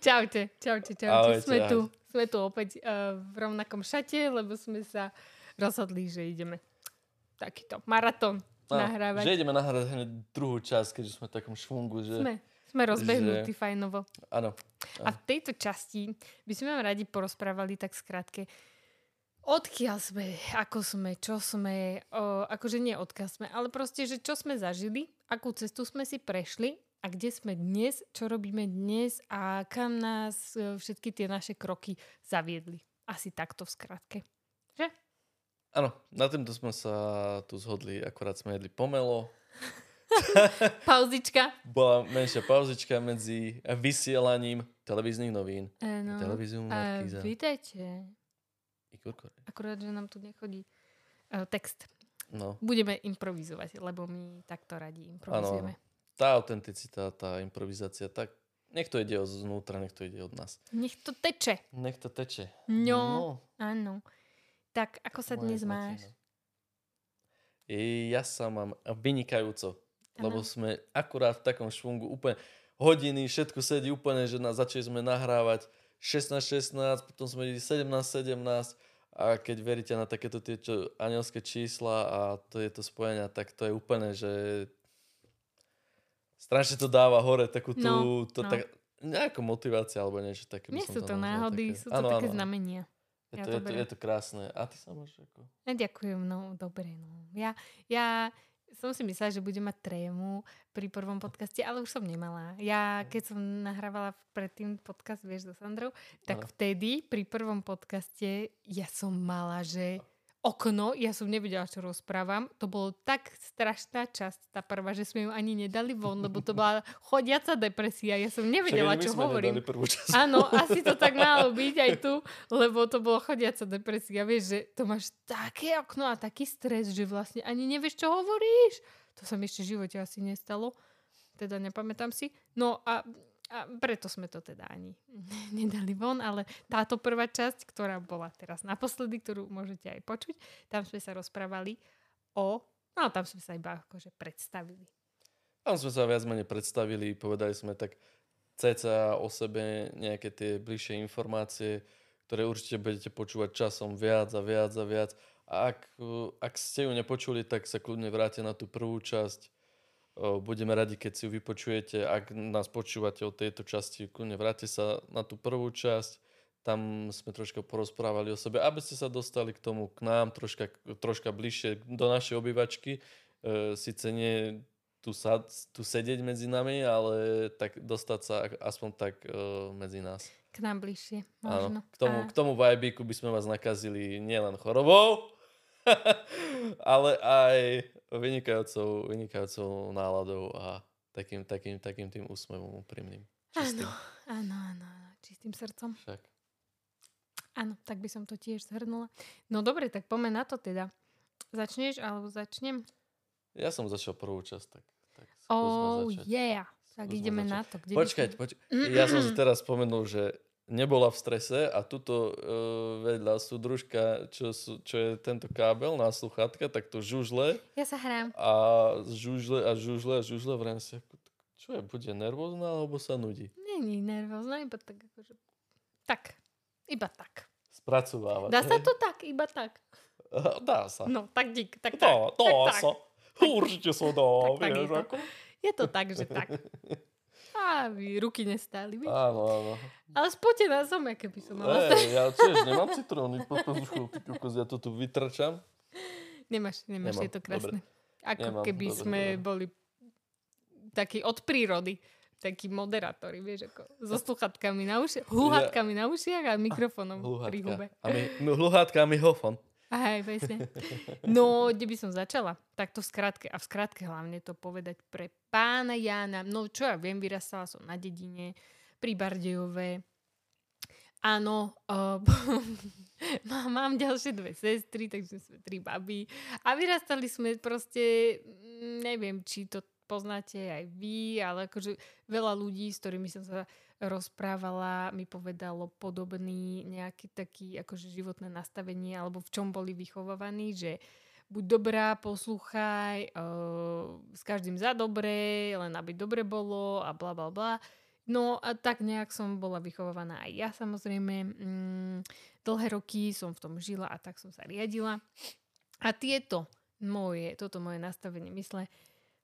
Čaute, čaute, čaute. Ahojte, sme ahojte. tu, sme tu opäť uh, v rovnakom šate, lebo sme sa rozhodli, že ideme takýto maratón No, nahrávať. Že ideme nahrávať hneď druhú časť, keďže sme v takom švungu, že... Sme, sme rozbehnutí že- fajnovo. Áno. A v tejto časti by sme vám radi porozprávali tak skrátke, odkiaľ sme, ako sme, čo sme, o, akože nie odkiaľ sme, ale proste, že čo sme zažili, akú cestu sme si prešli a kde sme dnes, čo robíme dnes a kam nás e, všetky tie naše kroky zaviedli. Asi takto v skratke. Že? Áno, na týmto sme sa tu zhodli, akorát sme jedli pomelo. Pauzička. Bola menšia pauzička medzi vysielaním televíznych novín. Áno. Televíziu A Markíza. vítajte. Igor. Akurát, že nám tu nechodí uh, text. No, Budeme improvizovať, lebo my takto radi improvizujeme. Tá autenticita, tá improvizácia, tak nech to ide znútra, nech to ide od nás. Nech to teče. Nech to teče. No. Áno. Tak, ako sa dnes máš? I Ja sa mám vynikajúco, lebo Áno. sme akurát v takom švungu úplne hodiny, všetko sedí úplne, že na, začali sme nahrávať 16-16, potom sme idli 17-17 a keď veríte na takéto tie čo, anielské čísla a to je to spojenia, tak to je úplne, že strašne to dáva hore takú tú, No, to, no. tak, nejaká motivácia alebo niečo také. Nie sú to náhody, také. sú to Áno, také áno. znamenia. Je Ja to, to je, to, je to krásne. A ty sa máš ako? Ja ďakujem, no dobre. No. Ja, ja som si myslela, že budem mať trému pri prvom podcaste, ale už som nemala. Ja, keď som nahrávala predtým podcast, vieš, so Sandrou, tak Áno. vtedy pri prvom podcaste ja som mala, že okno, ja som nevedela, čo rozprávam. To bolo tak strašná časť, tá prvá, že sme ju ani nedali von, lebo to bola chodiaca depresia. Ja som nevedela, čo hovorím. Áno, asi to tak malo byť aj tu, lebo to bolo chodiaca depresia. Vieš, že to máš také okno a taký stres, že vlastne ani nevieš, čo hovoríš. To sa mi ešte v živote asi nestalo. Teda nepamätám si. No a, a preto sme to teda ani nedali von, ale táto prvá časť, ktorá bola teraz naposledy, ktorú môžete aj počuť, tam sme sa rozprávali o... No, tam sme sa iba akože predstavili. Tam sme sa viac menej predstavili, povedali sme tak cca o sebe nejaké tie bližšie informácie, ktoré určite budete počúvať časom viac a viac a viac. A ak, ak ste ju nepočuli, tak sa kľudne vráte na tú prvú časť. Budeme radi, keď si ju vypočujete. Ak nás počúvate od tejto časti, kľudne vráte sa na tú prvú časť. Tam sme troška porozprávali o sebe, aby ste sa dostali k tomu, k nám, troška, troška bližšie do našej obývačky. E, Sice nie tu, sa, tu sedieť medzi nami, ale tak dostať sa aspoň tak e, medzi nás. K nám bližšie, Áno. možno. K tomu, A- k tomu vibíku by sme vás nakazili nielen chorobou, ale aj vynikajúcou, vynikajúcou náladou a takým, takým, takým tým úsmevom úprimným. Čistým. Áno, áno, áno, čistým srdcom. Však. Áno, tak by som to tiež zhrnula. No dobre, tak poďme na to teda. Začneš alebo začnem? Ja som začal prvú časť, tak, tak Oh začať. yeah. Tak Skúsme ideme začať. na to. Kde Počkať, poč- ja som si teraz spomenul, že nebola v strese a tuto uh, vedľa sú družka, čo, čo je tento kábel na sluchátka, tak to žužle Ja sa hrám. a žužle a žužle a žužle vrajím si, ako, čo je, bude nervózna alebo sa nudí? Není nervózna, iba tak akože... Tak. Iba tak. Spracovávať. Dá sa hej? to tak, iba tak. Dá sa. No, tak dík, tak tak. Dá, dá tak, sa. Určite sa dá, Tak, tak je vieš, to. ako. Je to tak, že tak. A vy ruky nestáli, vieš? Áno, áno. Ale spotená som, aké by som mala. Ej, ja tiež nemám citróny, pokozuchu, ty kokos, ja to tu vytrčam. Nemáš, nemáš, Nemám, je to krásne. Ako Nemám, keby dobre, sme dobre. boli takí od prírody, takí moderátori, vieš, ako so sluchatkami na ušiach, hluchatkami na ušiach a mikrofónom pri hube. A my, no, hluhátka a mikrofón. Aj, presne. No, kde by som začala? Tak to v skratke. A v skratke hlavne to povedať pre pána Jána. No, čo ja viem, vyrastala som na dedine, pri Bardejove. Áno, uh, mám, mám ďalšie dve sestry, takže sme tri baby. A vyrastali sme proste, mm, neviem, či to poznáte aj vy, ale akože veľa ľudí, s ktorými som sa rozprávala, mi povedalo podobný nejaký taký akože životné nastavenie, alebo v čom boli vychovávaní, že buď dobrá, poslúchaj, uh, s každým za dobré, len aby dobre bolo a bla bla bla. No a tak nejak som bola vychovávaná aj ja samozrejme. Mm, dlhé roky som v tom žila a tak som sa riadila. A tieto moje, toto moje nastavenie mysle,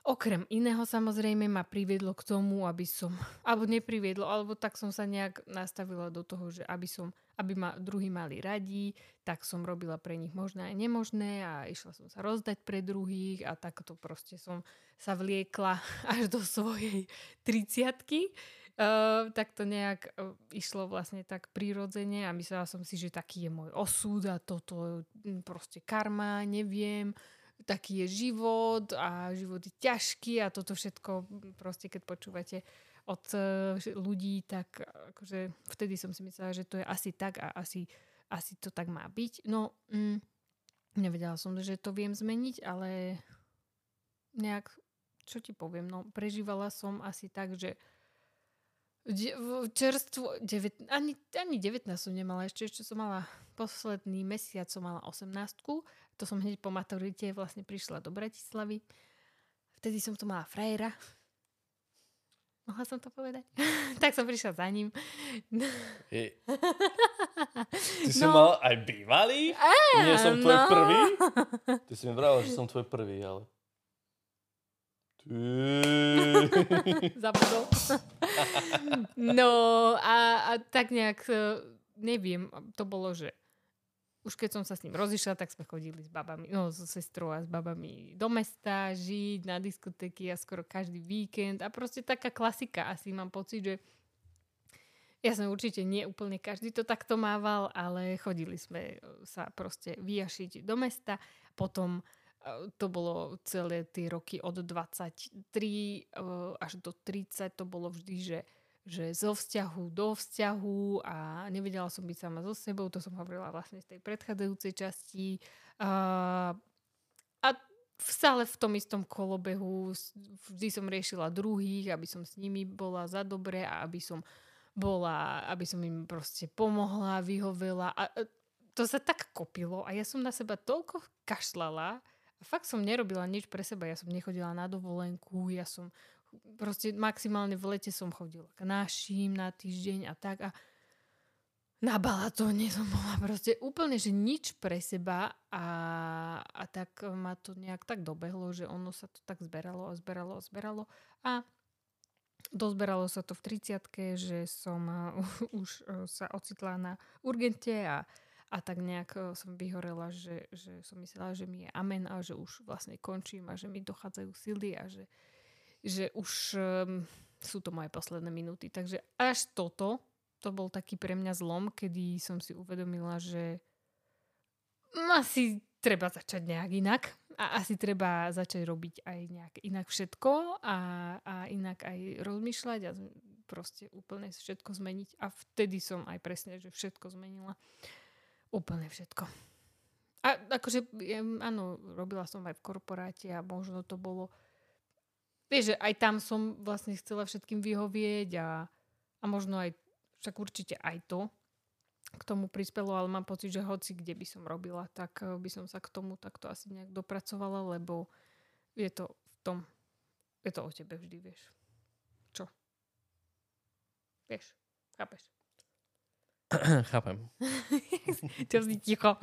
okrem iného samozrejme ma priviedlo k tomu, aby som, alebo nepriviedlo, alebo tak som sa nejak nastavila do toho, že aby som, aby ma druhí mali radi, tak som robila pre nich možné aj nemožné a išla som sa rozdať pre druhých a takto proste som sa vliekla až do svojej triciatky. Uh, tak to nejak uh, išlo vlastne tak prirodzene a myslela som si, že taký je môj osud a toto hm, proste karma, neviem, taký je život a život je ťažký a toto všetko hm, proste keď počúvate od uh, ľudí, tak akože vtedy som si myslela, že to je asi tak a asi, asi to tak má byť. No, mm, nevedela som, že to viem zmeniť, ale nejak, čo ti poviem, no prežívala som asi tak, že čerstvo, 9, ani, ani 19 som nemala, ešte, ešte som mala posledný mesiac som mala 18 to som hneď po maturite vlastne prišla do Bratislavy. Vtedy som tu mala frajera. Mohla som to povedať? tak som prišla za ním. Je. Ty no. si mal aj bývalý? Nie som tvoj no. prvý? Ty si mi vravila, že som tvoj prvý, ale... Zabudol. no a, a tak nejak, e, neviem, to bolo, že už keď som sa s ním rozišla, tak sme chodili s babami, no so sestrou a s babami do mesta, žiť na diskotéky a skoro každý víkend a proste taká klasika. Asi mám pocit, že ja som určite nie úplne každý to takto mával, ale chodili sme sa proste vyjašiť do mesta. Potom to bolo celé tie roky od 23 e, až do 30, to bolo vždy, že, že zo vzťahu do vzťahu a nevedela som byť sama so sebou, to som hovorila vlastne z tej predchádzajúcej časti. A, a stále v tom istom kolobehu vždy som riešila druhých, aby som s nimi bola za dobre a aby som bola, aby som im proste pomohla, vyhovela. A to sa tak kopilo a ja som na seba toľko kašlala, a fakt som nerobila nič pre seba. Ja som nechodila na dovolenku, ja som proste maximálne v lete som chodila k našim na týždeň a tak a na balatóne som bola proste úplne, že nič pre seba a, a tak ma to nejak tak dobehlo, že ono sa to tak zberalo a zberalo a zberalo a dozberalo sa to v 30 že som už sa ocitla na urgente a a tak nejak e, som vyhorela, že, že som myslela, že mi je amen a že už vlastne končím a že mi dochádzajú sily a že, že už um, sú to moje posledné minúty. Takže až toto, to bol taký pre mňa zlom, kedy som si uvedomila, že asi treba začať nejak inak a asi treba začať robiť aj nejak inak všetko a, a inak aj rozmýšľať a proste úplne všetko zmeniť. A vtedy som aj presne, že všetko zmenila. Úplne všetko. A akože, áno, robila som aj v korporáte a možno to bolo... Vieš, že aj tam som vlastne chcela všetkým vyhovieť a, a možno aj, však určite aj to k tomu prispelo, ale mám pocit, že hoci kde by som robila, tak eh, by som sa k tomu takto asi nejak dopracovala, lebo je to v tom, je to o tebe vždy, vieš. Čo? Vieš, chápeš? Chápem. Čo si ticho.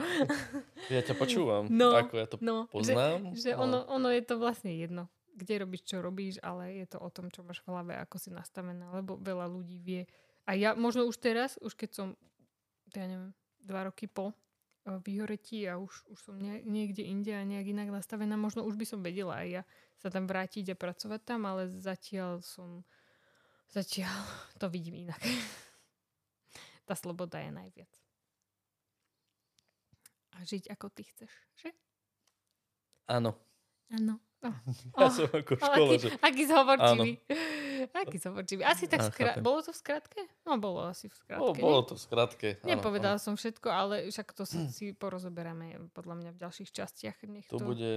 ja ťa počúvam, no, ako ja to no, poznám. Že, že ale... ono, ono je to vlastne jedno, kde robíš, čo robíš, ale je to o tom, čo máš v hlave, ako si nastavená, lebo veľa ľudí vie. A ja možno už teraz, už keď som, ja neviem, dva roky po e, vyhoretí a už, už som nie, niekde inde a nejak inak nastavená, možno už by som vedela aj ja sa tam vrátiť a pracovať tam, ale zatiaľ som, zatiaľ to vidím inak tá sloboda je najviac. A žiť ako ty chceš, že? Áno. Áno. Oh. Ja oh. som ako v škole, aký, že... Aký zhovorčivý. Aký zhovorčivý. Asi tak skra... Bolo to v skratke? No, bolo asi v skratke. Bolo, bolo to v skratke. Nepovedala som všetko, ale však to si, si porozoberáme podľa mňa v ďalších častiach. Nech to... to bude...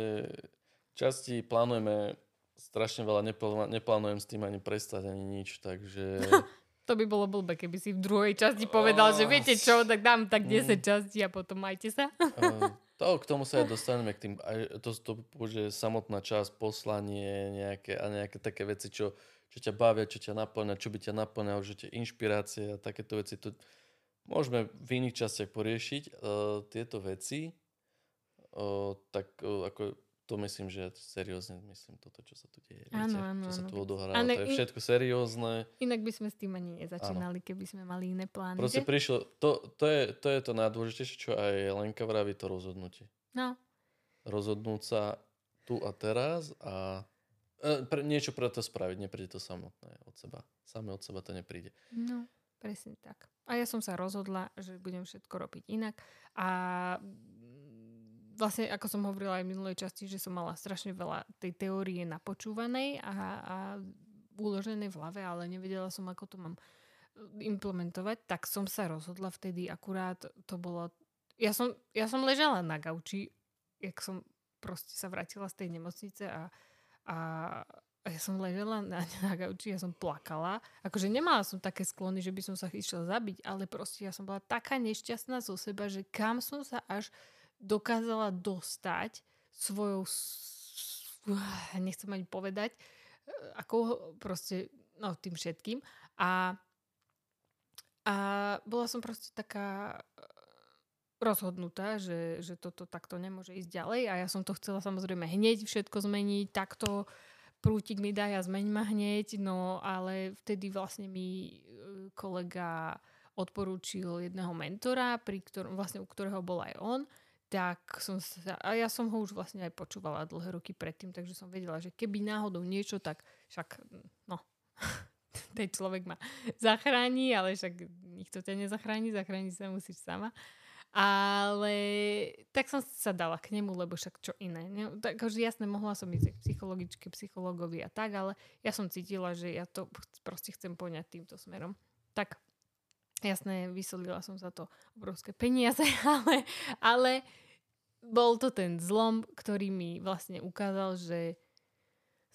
Časti plánujeme strašne veľa, neplánujem s tým ani prestať, ani nič, takže... To by bolo blbe, keby si v druhej časti povedal, oh. že viete čo, tak dám tak 10 mm. častí a potom majte sa. uh, To, k tomu sa aj dostaneme, k tým, aj to, to bude samotná časť, poslanie nejaké, a nejaké také veci, čo, čo ťa bavia, čo ťa naplňa, čo by ťa naplňalo, že tie inšpirácie a takéto veci. To môžeme v iných častiach poriešiť uh, tieto veci, uh, tak uh, ako to myslím, že seriózne myslím toto, čo sa tu deje. Áno, áno, čo sa áno. tu odohráva. Ale To je všetko seriózne. Inak by sme s tým ani nezačínali, keby sme mali iné plány. Proste že? prišlo, to, to, je, to je to najdôležitejšie, čo aj Lenka vraví, to rozhodnutie. No, Rozhodnúť sa tu a teraz a e, pre, niečo pre to spraviť, nepríde to samotné od seba. Samé od seba to nepríde. no, presne tak. A ja som sa rozhodla, že budem všetko robiť inak. A vlastne, ako som hovorila aj v minulej časti, že som mala strašne veľa tej teórie napočúvanej a, a uloženej v hlave, ale nevedela som, ako to mám e, implementovať, tak som sa rozhodla vtedy akurát, to bolo... Ja som, ja som ležala na gauči, jak som proste sa vrátila z tej nemocnice a, a, a ja som ležela na, na gauči, ja som plakala. Akože nemala som také sklony, že by som sa išla zabiť, ale proste ja som bola taká nešťastná zo seba, že kam som sa až dokázala dostať svojou, nechcem ani povedať, e, ako proste, no tým všetkým. A, a bola som proste taká e, rozhodnutá, že, že toto takto nemôže ísť ďalej. A ja som to chcela samozrejme hneď všetko zmeniť, takto prútik mi daj a zmeň ma hneď, no ale vtedy vlastne mi e, kolega odporúčil jedného mentora, pri ktorom, vlastne u ktorého bol aj on, tak som sa, a ja som ho už vlastne aj počúvala dlhé roky predtým, takže som vedela, že keby náhodou niečo, tak však, no, ten človek ma zachráni, ale však nikto ťa nezachráni, zachrániť sa musíš sama. Ale tak som sa dala k nemu, lebo však čo iné. Ne? Tak akože jasne, mohla som ísť k psychologičke, psychologovi a tak, ale ja som cítila, že ja to proste chcem poňať týmto smerom. Tak jasné, vysolila som za to obrovské peniaze, ale, ale bol to ten zlom, ktorý mi vlastne ukázal, že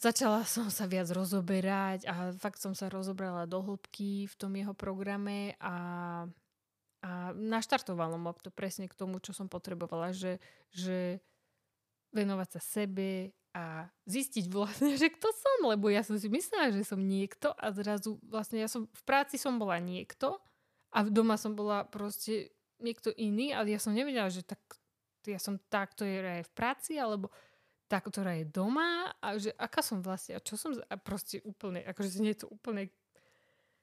začala som sa viac rozoberať a fakt som sa rozobrala do hĺbky v tom jeho programe a, a naštartovalo ma to presne k tomu, čo som potrebovala, že, že venovať sa sebe a zistiť vlastne, že kto som, lebo ja som si myslela, že som niekto a zrazu vlastne ja som v práci som bola niekto a v doma som bola proste niekto iný, ale ja som nevedela, že tak ja som tá, ktorá je v práci, alebo tá, ktorá je doma a že aká som vlastne a čo som a proste úplne, akože znie to úplne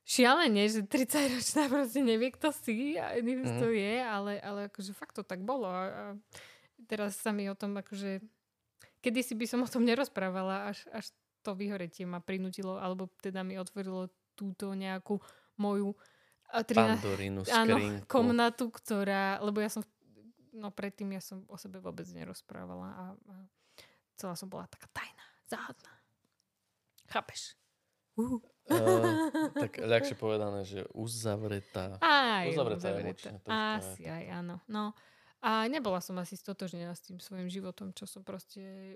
šialene, že 30 ročná proste nevie, kto si a nevie, kto Mhm. je, ale, ale akože fakt to tak bolo a, a teraz sa mi o tom akože kedysi by som o tom nerozprávala, až, až to vyhoretie ma prinútilo, alebo teda mi otvorilo túto nejakú moju a 13 Pandorínu áno, skrinku. komnatu, ktorá, lebo ja som, no predtým ja som o sebe vôbec nerozprávala a, a celá som bola taká tajná, záhadná. Chápeš? Uh. Uh, tak ľahšie povedané, že uzavretá. Aj, Uzavretá uzavretá. emočne, Asi aj, áno. No. A nebola som asi stotožnená s tým svojim životom, čo som proste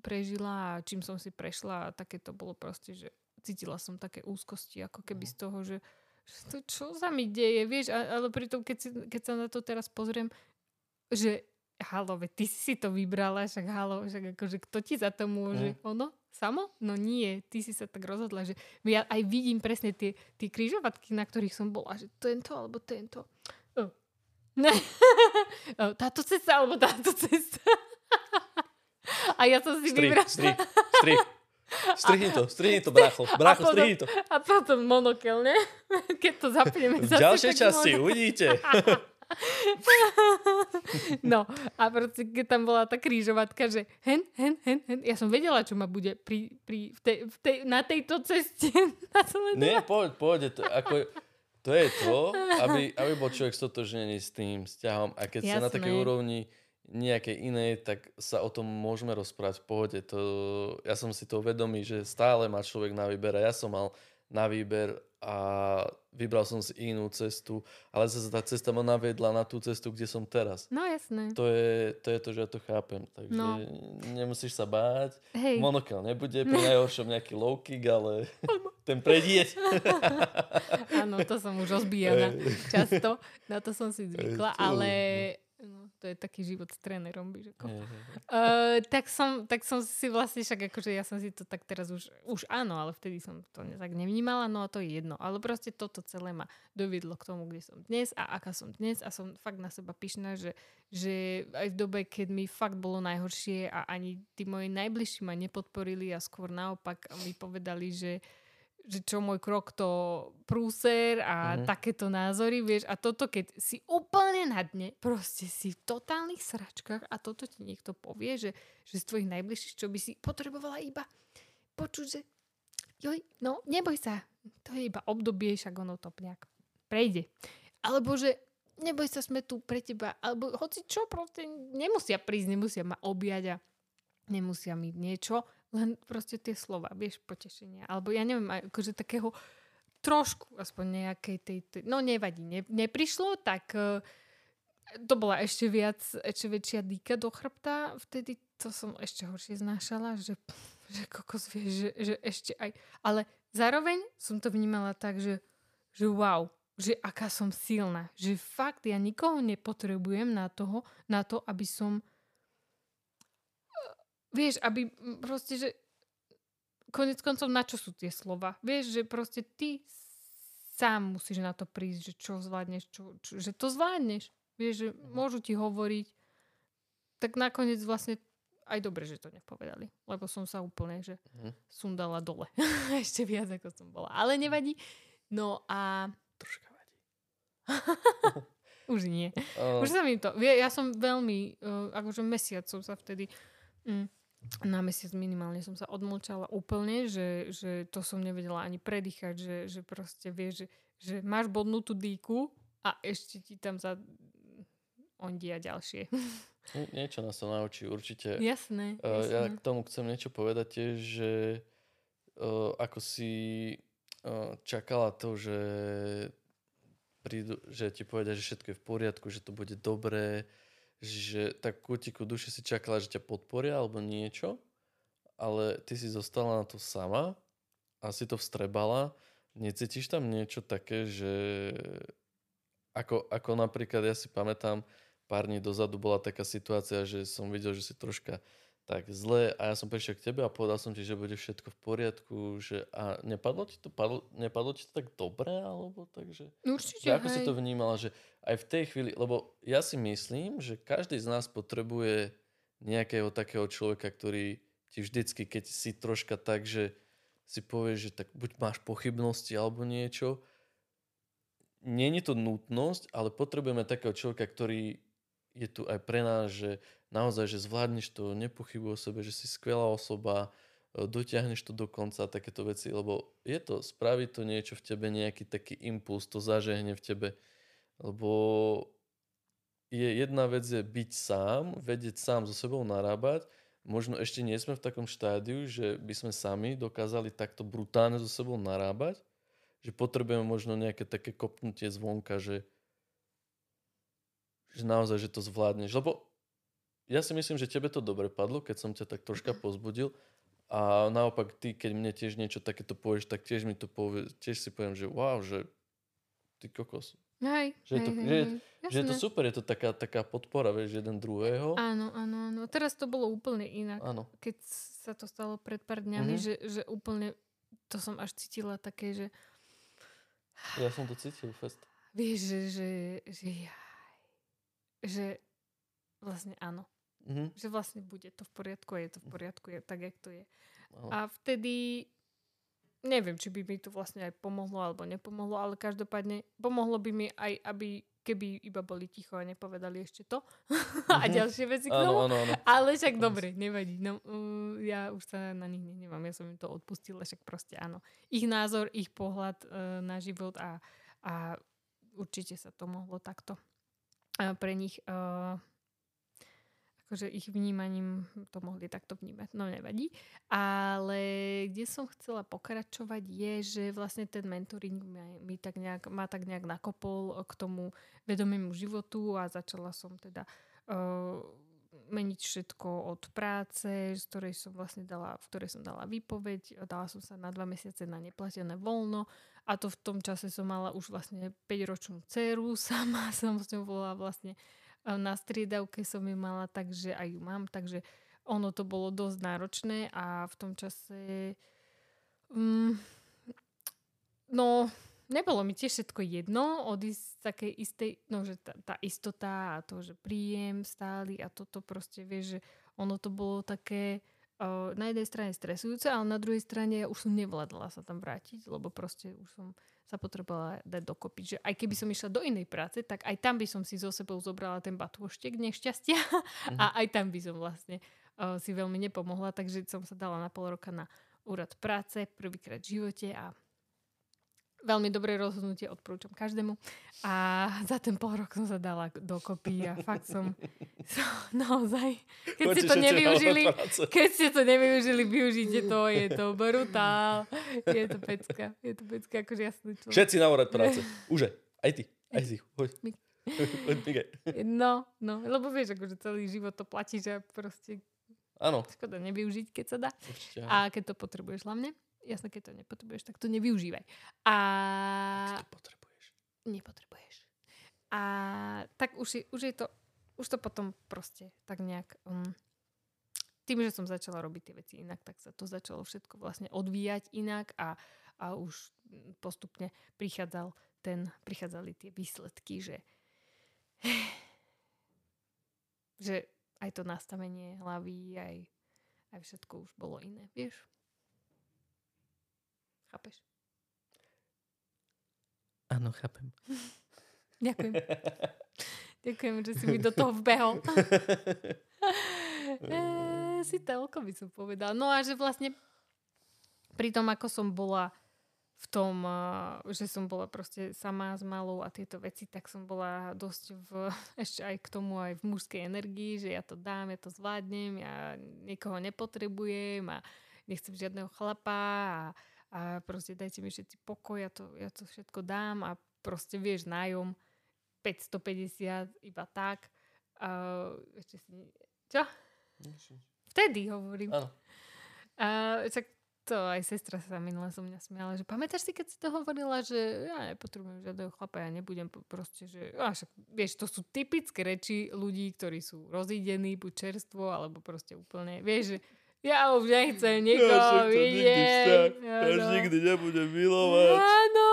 prežila a čím som si prešla a také to bolo proste, že cítila som také úzkosti, ako keby Mhm. z toho, že, že to čo sa mi deje, vieš, ale pritom keď, si, keď sa na to teraz pozriem, že halo, veď ty si to vybrala, však halo, však akože kto ti za to môže? Ono? Samo? No nie, ty si sa tak rozhodla, že ja aj vidím presne tie, tie križovatky, na ktorých som bola, že tento alebo tento. Oh. Táto cesta alebo táto cesta. A ja som si Strih, vybrala. strih, strih. Strihni to, strihni to, brácho. Brácho, potom- strihni to. A potom monokel, ne? Keď to zapneme. V ďalšej časti mono- uvidíte. No a proste, keď tam bola tá krížovatka, že hen, hen, hen, hen, ja som vedela, čo ma bude pri, pri, v tej, v tej, na tejto ceste. Na celé Nie, poď, poď. To, ako, to je to, aby, aby bol človek stotožnený s tým vzťahom. A keď sa na takej Jasné. úrovni nejakej inej, tak sa o tom môžeme rozprávať v pohode. To, ja som si to vedomý, že stále má človek na výber a ja som mal na výber a vybral som si inú cestu, ale zase tá cesta ma naviedla na tú cestu, kde som teraz. No jasné. To je, to je to, že ja to chápem. Takže No. nemusíš sa báť. Hej, Monokel nebude, pri najhoršom nejaký low kick, ale ten predieť. áno, to som už rozbíjana často. Na to som si zvykla, ale no, to je taký život s trénerom. Víš, ako. Uh, tak, som, tak som si vlastne však, akože ja som si to tak teraz už, už áno, ale vtedy som to tak nevnímala, no a to je jedno. Ale proste toto celé ma doviedlo k tomu, kde som dnes a aká som dnes a som fakt na seba pyšná, že, že aj v dobe, keď mi fakt bolo najhoršie a ani tí moji najbližší ma nepodporili a skôr naopak mi povedali, že že čo môj krok to prúser a Mhm. takéto názory, vieš, a toto keď si úplne na dne, proste si v totálnych sračkách a toto ti niekto povie, že, že z tvojich najbližších, čo by si potrebovala iba počuť, že joj, no neboj sa, to je iba obdobie, však ono to nejak prejde. Alebo že neboj sa, sme tu pre teba, alebo hoci čo, proste nemusia prísť, nemusia ma objať a nemusia mi niečo, len proste tie slova, vieš, potešenia. Alebo ja neviem, akože takého trošku aspoň nejakej tej, tej no nevadí, ne, neprišlo, tak uh, to bola ešte viac, ešte väčšia dýka do chrbta, vtedy to som ešte horšie znášala, že, že kokos vieš, že, že ešte aj, ale zároveň som to vnímala tak, že, že wow, že aká som silná, že fakt ja nikoho nepotrebujem na toho, na to, aby som vieš, aby proste, že konec koncov na čo sú tie slova? Vieš, že proste ty sám musíš na to prísť, že čo zvládneš, čo, čo, že to zvládneš. Vieš, že môžu ti hovoriť, tak nakoniec vlastne aj dobre, že to nepovedali, lebo som sa úplne, že Mhm. sundala dole. Ešte viac, ako som bola. Ale nevadí. No a Troška vadí. už nie. Uh, Už sa mi to, ja som veľmi, uh, akože mesiac som sa vtedy, mm, na mesiac minimálne som sa odmlčala úplne, že, že to som nevedela ani predýchať, že, že proste vieš, že, že máš bodnutú dýku a ešte ti tam za ondia ďalšie. nie- niečo nás to naučí určite. jasné, Uh, ja jasné. k tomu chcem niečo povedať tiež, že uh, ako si uh, čakala to, že prídu, že ti povedia, že všetko je v poriadku, že to bude dobré, že tak kútiku duše si čakala, že ťa podporia alebo niečo, ale ty si zostala na to sama a si to vstrebala. Necítiš tam niečo také, že ako, ako napríklad ja si pamätám, pár dní dozadu bola taká situácia, že som videl, že si troška tak zle a ja som prišiel k tebe a povedal som ti, že bude všetko v poriadku, že a nepadlo ti to, padlo, nepadlo ti to tak dobre, alebo takže... Určite, Že ako si hej. to vnímala, že aj v tej chvíli, lebo ja si myslím, že každý z nás potrebuje nejakého takého človeka, ktorý ti vždycky, keď si troška tak, že si povie, že tak buď máš pochybnosti alebo niečo, Není to nutnosť, ale potrebujeme takého človeka, ktorý je tu aj pre nás, že naozaj, že zvládneš to, nepochybuj o sebe, že si skvelá osoba, e, dotiahneš to do konca takéto veci, lebo je to, spraví to niečo v tebe, nejaký taký impuls, to zažehne v tebe, lebo je jedna vec je byť sám, vedieť sám so sebou narábať, možno ešte nie sme v takom štádiu, že by sme sami dokázali takto brutálne so sebou narábať, že potrebujeme možno nejaké také kopnutie zvonka, že, že naozaj, že to zvládneš. Lebo ja si myslím, že tebe to dobre padlo, keď som ťa tak troška pozbudil a naopak ty, keď mne tiež niečo takéto povieš, tak tiež mi to povie, tiež si poviem, že wow, že ty kokos. Hej, Že je to- hej, že hej. Že je to super, je to taká, taká podpora, vieš, jeden druhého. Áno, áno, áno. Teraz to bolo úplne inak. Áno. Keď sa to stalo pred pár dňami, Mhm. že, že úplne to som až cítila také, že Ja som to cítil, fest. vieš, že, že, že jaj, že vlastne áno. Mhm. Že vlastne bude to v poriadku a je to v poriadku, je tak, jak to je. Áno. A vtedy neviem, či by mi to vlastne aj pomohlo alebo nepomohlo, ale každopádne pomohlo by mi aj, aby keby iba boli ticho a nepovedali ešte to a Mhm. ďalšie veci k Áno, tomu. áno, áno. Ale však Áno. dobre, nevadí. No, uh, ja už sa na nich nehnevám, ja som im to odpustila, však proste áno. Ich názor, ich pohľad uh, na život a, a určite sa to mohlo takto pre nich uh, akože ich vnímaním to mohli takto vnímať. No nevadí. Ale kde som chcela pokračovať je, že vlastne ten mentoring mi, mi tak nejak, ma tak nejak nakopol k tomu vedomému životu a začala som teda uh, meniť všetko od práce, z ktorej som vlastne dala, v ktorej som dala výpoveď. Dala som sa na dva mesiace na neplatené voľno a to v tom čase som mala už vlastne 5-ročnú dceru. Sama som s ňou bola vlastne A Na striedavke som ju mala, takže aj ju mám, takže ono to bolo dosť náročné a v tom čase mm, no nebolo mi tiež všetko jedno odísť z takej istej, no že tá, tá istota a to, že príjem stály a toto proste, vieš, že ono to bolo také uh, na jednej strane stresujúce, ale na druhej strane už som nevládala sa tam vrátiť, lebo proste už som sa potrebovala dať dokopy. Že aj keby som išla do inej práce, tak aj tam by som si so sebou zobrala ten batôštek nešťastia a aj tam by som vlastne uh, si veľmi nepomohla, takže som sa dala na pol roka na úrad práce prvýkrát v živote a Veľmi dobré rozhodnutie, odporúčam každému. A za ten pol rok som sa dala dokopy a fakt som, som naozaj, keď ste to nevyužili, keď ste to nevyužili, využite to, je to brutál. Je to pecka, je to pecka ako jasný človek. Všetci na úrad práce. Už aj ty, aj ty, hoď. No, no, lebo vieš, akože celý život to platí, že proste Áno. Škoda nevyužiť, keď sa dá. Určite, a keď to potrebuješ hlavne jasné, keď to nepotrebuješ, tak to nevyužívaj. A... Keď to potrebuješ. Nepotrebuješ. A tak už, je, už je to, už to potom proste tak nejak... Um, tým, že som začala robiť tie veci inak, tak sa to začalo všetko vlastne odvíjať inak a, a už postupne prichádzal ten, prichádzali tie výsledky, že že aj to nastavenie hlavy, aj, aj všetko už bolo iné, vieš? Chápeš? Áno, chápem. Ďakujem. Ďakujem, že si mi do toho vbehol. e, si telko by som povedal. No a že vlastne pri tom, ako som bola v tom, že som bola proste sama s malou a tieto veci, tak som bola dosť v, ešte aj k tomu aj v mužskej energii, že ja to dám, ja to zvládnem, ja nikoho nepotrebujem a nechcem žiadneho chlapa a, a proste dajte mi všetci pokoj, ja to, ja to všetko dám a proste vieš, nájom 550 iba tak. A ešte si... Čo? Vtedy hovorím. Áno. A, čak to aj sestra sa minula so mňa smiala, že pamätáš si, keď si to hovorila, že ja nepotrebujem žiadneho chlapa, ja nebudem proste, že a však, vieš, to sú typické reči ľudí, ktorí sú rozídení, buď čerstvo, alebo proste úplne, vieš, že ja už nechcem nikoho ja vidieť. Ja už nikdy nebudem milovať. Áno.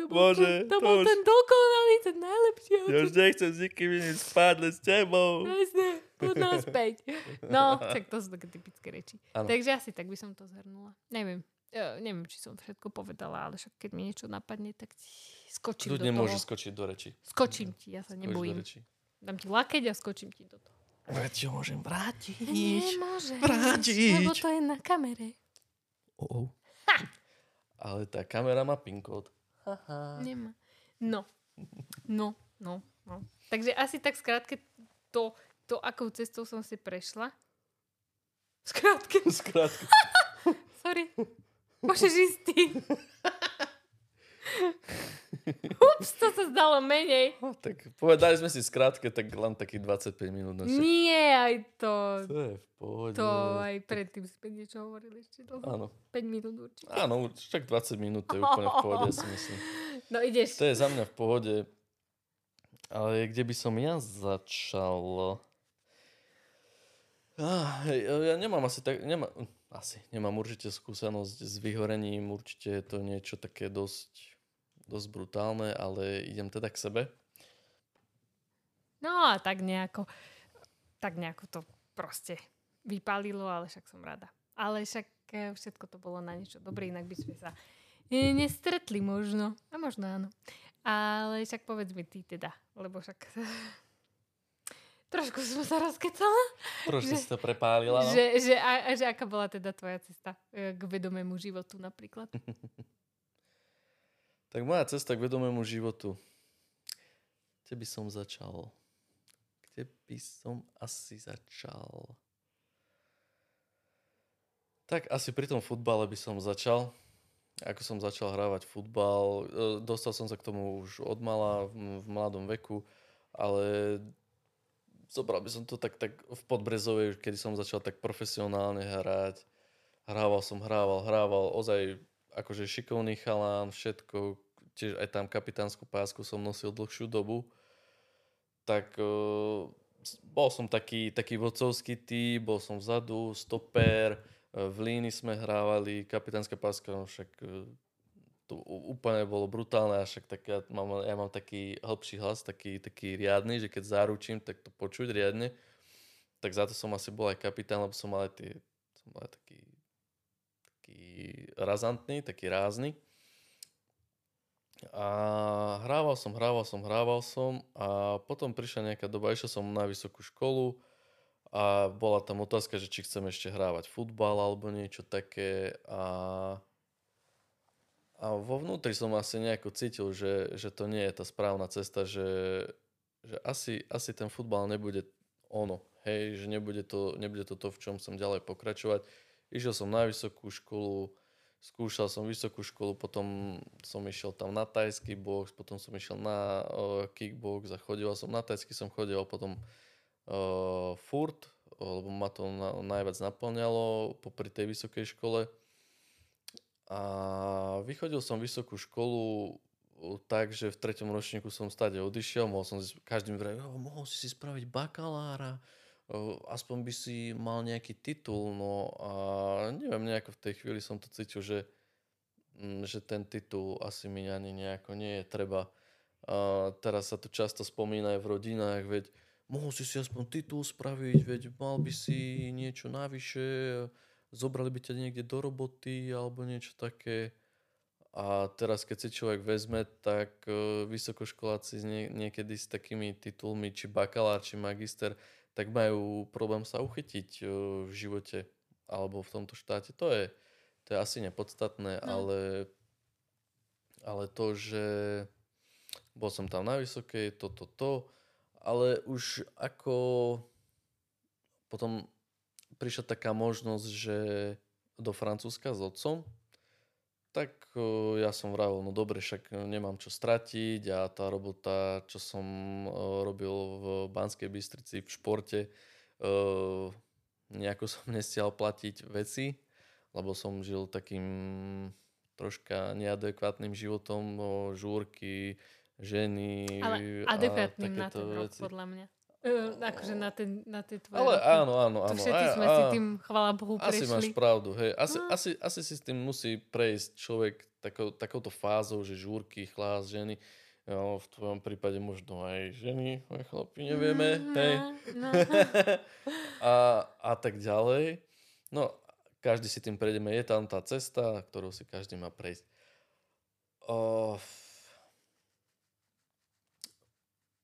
To bol, Bože, ten, to, to bol už... ten dokonalý, ten najlepší. Ja už nechcem s nikým iným spať, len s tebou. Jasne, poď naspäť. No, tak to sú také typické reči. Ano. Takže asi tak by som to zhrnula. Neviem. Ja, neviem, či som všetko povedala, ale však keď mi niečo napadne, tak skočím Ľudne do toho. môže skočiť do reči. Skočím ti, ja sa nebojím. Dám ti lakeť a skočím ti do toho. Veď ho môžem vrátiť. Nemôžem. Vrátiť. Lebo to je na kamere. Oh, oh. Ale tá kamera má PIN kód. Nemá. No. No, no, no. Takže asi tak skrátke to, to akou cestou som si prešla. Skrátke. Skrátke. Sorry. Môžeš ísť ty. Ups, to sa zdalo menej. No, tak povedali sme si skrátke, tak len takých 25 minút. Na Nie, aj to. To je v pohode. To aj predtým sme niečo hovorili ešte dlho. Áno. 5 minút určite. Áno, však 20 minút to je úplne v pohode, si myslím. No ideš. To je za mňa v pohode. Ale kde by som ja začal? Ah, ja nemám asi tak... Nemám, asi nemám určite skúsenosť s vyhorením. Určite je to niečo také dosť dosť brutálne, ale idem teda k sebe. No a tak nejako, tak nejako to proste vypalilo, ale však som rada. Ale však e, všetko to bolo na niečo dobré, inak by sme sa e, nestretli možno. A možno áno. Ale však povedz mi ty teda, lebo však trošku som sa rozkecala. Trošku si to prepálila, no? Že, že, a, a, že aká bola teda tvoja cesta e, k vedomému životu napríklad? Tak moja cesta k vedomému životu. Kde by som začal? Kde by som asi začal? Tak asi pri tom futbale by som začal. Ako som začal hrávať futbal, e, dostal som sa k tomu už od mala, v mladom veku, ale zobral by som to tak, tak v Podbrezovej, kedy som začal tak profesionálne hrať. Hrával som, hrával, hrával, ozaj akože šikovný chalán, všetko, tiež aj tam kapitánsku pásku som nosil dlhšiu dobu. tak uh, bol som taký, taký vodcovský typ, bol som vzadu, stoper, uh, v líni sme hrávali, kapitánska páska, no však uh, to úplne bolo brutálne, a však tak ja mám, ja mám taký hĺbší hlas, taký, taký riadny, že keď zaručím, tak to počuť riadne. Tak za to som asi bol aj kapitán, lebo som mal aj tie, som mal aj taký, taký razantný, taký rázny. A hrával som, hrával som, hrával som a potom prišla nejaká doba, išiel som na vysokú školu a bola tam otázka, že či chcem ešte hrávať futbal alebo niečo také a, a vo vnútri som asi nejako cítil, že, že to nie je tá správna cesta, že, že asi, asi ten futbal nebude ono, hej, že nebude to, nebude to to, v čom som ďalej pokračovať. Išiel som na vysokú školu, skúšal som vysokú školu, potom som išiel tam na tajský box, potom som išiel na uh, kickbox a chodil som na tajský, som chodil potom uh, furt, lebo ma to na, najviac naplňalo popri tej vysokej škole. A vychodil som vysokú školu tak, že v treťom ročníku som stade odišiel, mohol som každým vraviť, mohol si si spraviť bakalára, aspoň by si mal nejaký titul, no a neviem, nejako v tej chvíli som to cítil, že, mm, že ten titul asi mi ani nejako nie je treba. A teraz sa to často spomína aj v rodinách, veď mohol si si aspoň titul spraviť, veď mal by si niečo navyše, zobrali by ťa niekde do roboty alebo niečo také. A teraz, keď si človek vezme, tak vysokoškoláci niekedy s takými titulmi, či bakalár, či magister, tak majú problém sa uchytiť v živote alebo v tomto štáte. To je, to je asi nepodstatné, no. ale, ale to, že bol som tam na vysokej, toto, to, to, ale už ako potom prišla taká možnosť, že do Francúzska s otcom, tak ja som vravil, no dobre, však nemám čo stratiť a tá robota, čo som robil v Banskej Bystrici v športe, nejako som nestial platiť veci, lebo som žil takým troška neadekvátnym životom, žúrky, ženy Ale adekvátnym na ten rok, podľa mňa. Uh, akože na, ten, na tie tvoje Ale áno, áno, áno. Všetci sme a, si tým, chvala Bohu, prešli. Asi máš pravdu, hej. Asi, a. asi, asi si s tým musí prejsť človek takou, takouto fázou, že žúrky, chlás, ženy. Jo, v tvojom prípade možno aj ženy, aj chlapi, nevieme, mm, hej. No. a, a tak ďalej. No, každý si tým prejdeme. Je tam tá cesta, ktorú si každý má prejsť. Oh,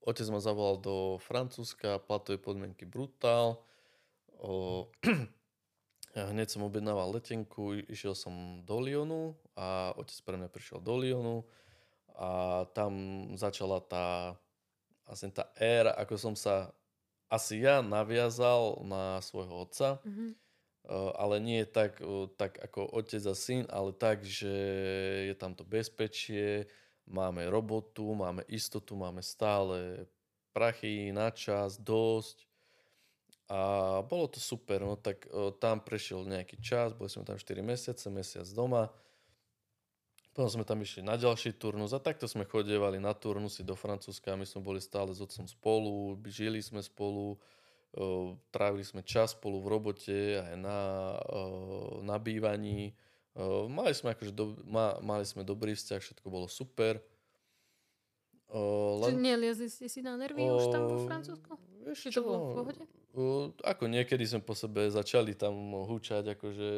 Otec ma zavolal do Francúzska, platové podmienky brutál. O, ja hneď som objednával letenku, išiel som do Lyonu a otec pre mňa prišiel do Lyonu a tam začala tá, vlastne tá éra, ako som sa asi ja naviazal na svojho otca, mm-hmm. ale nie tak, tak ako otec a syn, ale tak, že je tam to bezpečie, máme robotu, máme istotu, máme stále prachy na čas, dosť. A bolo to super, no tak o, tam prešiel nejaký čas, boli sme tam 4 mesiace, mesiac doma. Potom sme tam išli na ďalší turnus a takto sme chodievali na turnusy do Francúzska. My sme boli stále s otcom spolu, žili sme spolu, o, trávili sme čas spolu v robote aj na, o, na bývaní Uh, mali sme akože do, ma, mali sme dobrý vzťah, všetko bolo super. Uh, len... Čiže neliezli ste si na nervy uh, už tam vo Francúzsku? Či to bolo v pohode? Uh, ako niekedy sme po sebe začali tam húčať, akože,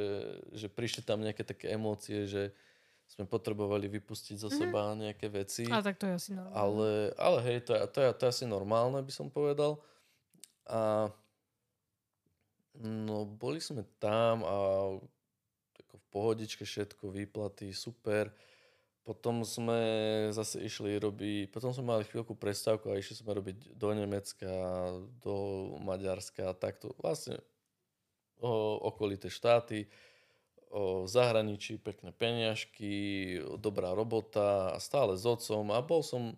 že prišli tam nejaké také emócie, že sme potrebovali vypustiť zo mm-hmm. seba nejaké veci. A tak to je asi normálne. Ale, ale hej, to, je, to, je, to je asi normálne, by som povedal. A no, boli sme tam a pohodičke všetko, výplaty, super. Potom sme zase išli robiť, potom sme mali chvíľku prestávku a išli sme robiť do Nemecka, do Maďarska takto. Vlastne o, okolité štáty, o, zahraničí pekné peniažky, dobrá robota a stále s otcom a bol som,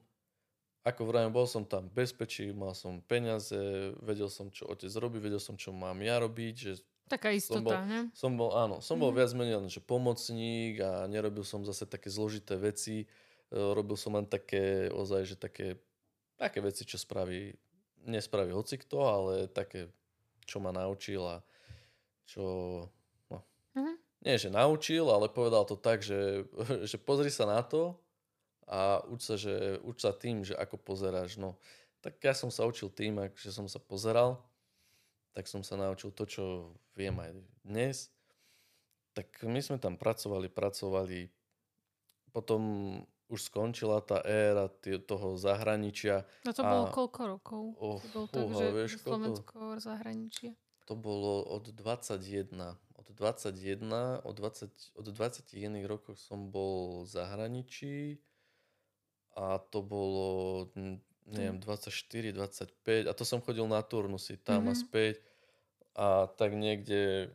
ako vrajím, bol som tam v bezpečí, mal som peniaze, vedel som, čo otec robí, vedel som, čo mám ja robiť, že Taká istota, som bol, ne? Som bol, áno, som bol mm. viac menej len, že pomocník a nerobil som zase také zložité veci. E, robil som len také, ozaj, že také, také veci, čo spraví nespraví hocikto, ale také, čo ma naučil a čo... No, Mhm. Nie, že naučil, ale povedal to tak, že, že pozri sa na to a uč sa, že, uč sa tým, že ako pozeráš. No, tak ja som sa učil tým, že som sa pozeral, tak som sa naučil to, čo viem aj dnes. Tak my sme tam pracovali, pracovali. Potom už skončila tá éra tie- toho zahraničia. No to A- bolo koľko rokov? Oh, To bolo tak, že vieš, koľko? Slovensko zahraničie. To bolo od 21. Od 21, od, 20, od 21 rokov som bol v zahraničí a to bolo, neviem, 24, 25 a to som chodil na turnusy tam a Mhm. späť a tak niekde,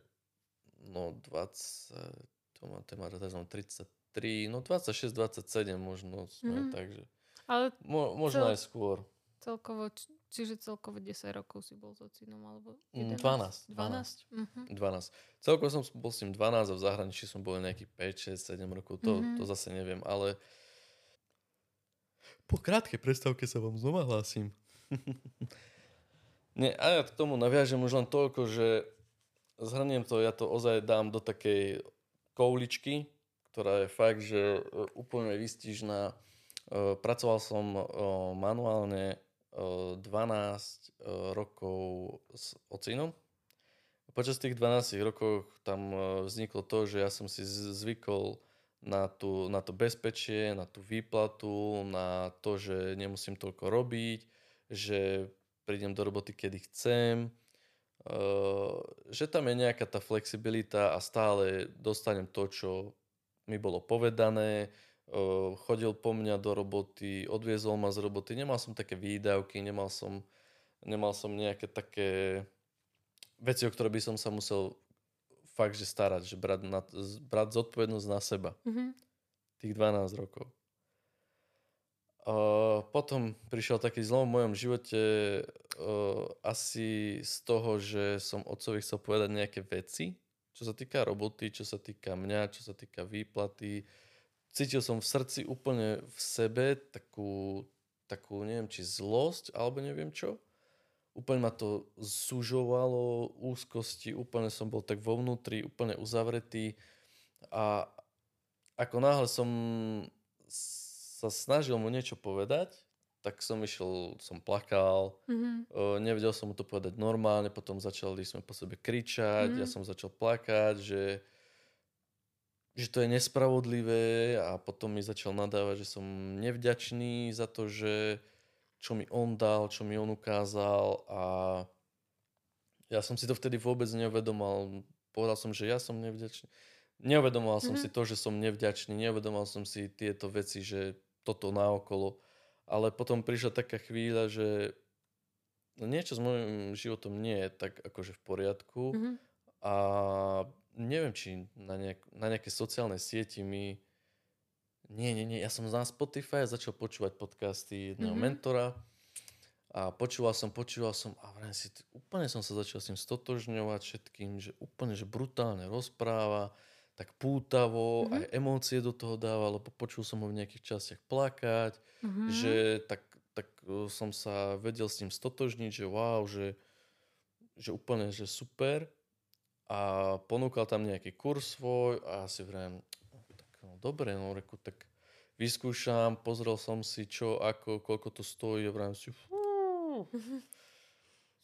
no 20, to má, to má teraz mám 33, no 26, 27 možno sme, Mhm. takže Ale mo, možno Cel- aj skôr. celkovo, či- čiže celkovo 10 rokov si bol s ocinom, alebo Mm, 11? 12, 12. 12? Mhm. 12. Celkovo som bol s ním 12 a v zahraničí som bol nejakých 5, 6, 7 rokov. To, Mhm. to zase neviem, ale po krátkej prestávke sa vám znova hlásim. Nie, a ja k tomu naviažem už len toľko, že zhrniem to, ja to ozaj dám do takej kouličky, ktorá je fakt, že e, úplne výstižná. E, Pracoval som e, manuálne e, 12 e, rokov s ocinom. Počas tých 12 rokov tam vzniklo to, že ja som si zvykol na, tú, na to bezpečie, na tú výplatu, na to, že nemusím toľko robiť, že prídem do roboty, kedy chcem, e, že tam je nejaká tá flexibilita a stále dostanem to, čo mi bolo povedané, e, chodil po mňa do roboty, odviezol ma z roboty, nemal som také výdavky, nemal som, nemal som nejaké také veci, o ktoré by som sa musel fakt, že starať, že brať, na, brať zodpovednosť na seba. Mhm. Tých 12 rokov. Uh, potom prišiel taký zlom v mojom živote uh, asi z toho, že som otcovi chcel povedať nejaké veci, čo sa týka roboty, čo sa týka mňa, čo sa týka výplaty. Cítil som v srdci úplne v sebe takú, takú neviem, či zlosť, alebo neviem čo. Úplne ma to zužovalo, úzkosti, úplne som bol tak vo vnútri, úplne uzavretý. A ako náhle som sa snažil mu niečo povedať, tak som išiel, som plakal, Mhm. o, nevedel som mu to povedať normálne, potom začali sme po sebe kričať, Mhm. ja som začal plakať, že, že to je nespravodlivé a potom mi začal nadávať, že som nevďačný za to, že čo mi on dal, čo mi on ukázal a ja som si to vtedy vôbec neuvedomal. Povedal som, že ja som nevďačný. Neuvedomoval som Mhm. si to, že som nevďačný, neuvedomoval som si tieto veci, že toto naokolo. Ale potom prišla taká chvíľa, že niečo s môjim životom nie je tak akože v poriadku Mhm. a neviem, či na, nejak, na nejaké sociálnej sieti mi... Nie, nie, nie. Ja som na Spotify začal počúvať podcasty jedného Mhm. mentora a počúval som, počúval som a vrajím si, úplne som sa začal s ním stotožňovať všetkým, že úplne, že brutálne rozpráva, tak pútavo, Mhm. aj emócie do toho dával, lebo počul som ho v nejakých častiach plakať, Mhm. že tak, tak uh, som sa vedel s ním stotožniť, že wow, že, že úplne, že super a ponúkal tam nejaký kurz svoj a ja si vrajím, "No, tak no, dobre, no reku, tak vyskúšam, pozrel som si čo, ako, koľko to stojí a vrajím si, fú,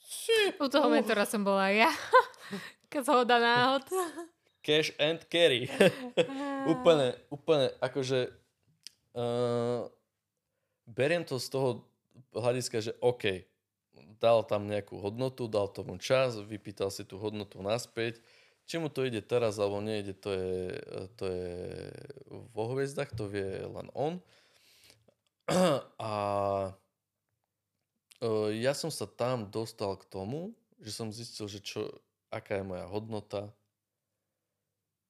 si, U toho mentora som bola ja. Keď sa ho dá náhod. cash and carry. úplne, úplne, akože uh, beriem to z toho hľadiska, že OK, dal tam nejakú hodnotu, dal tomu čas, vypýtal si tú hodnotu naspäť. Či mu to ide teraz alebo nejde, to je, to je vo hviezdach, to vie len on. A uh, ja som sa tam dostal k tomu, že som zistil, že čo, aká je moja hodnota,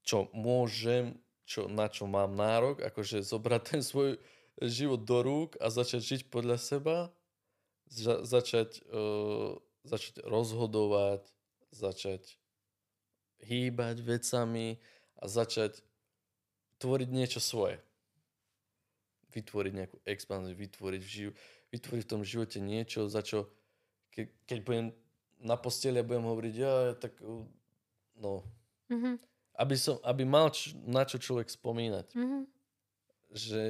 čo môžem, čo, na čo mám nárok, akože zobrať ten svoj život do rúk a začať žiť podľa seba, za, začať, uh, začať rozhodovať, začať hýbať vecami a začať tvoriť niečo svoje. Vytvoriť nejakú expanziu, vytvoriť v, živ- vytvoriť v tom živote niečo, za čo ke, keď budem na posteli a budem hovoriť, ja, tak uh, no, Mhm. aby, som, aby mal č- na čo človek spomínať. Mhm. Že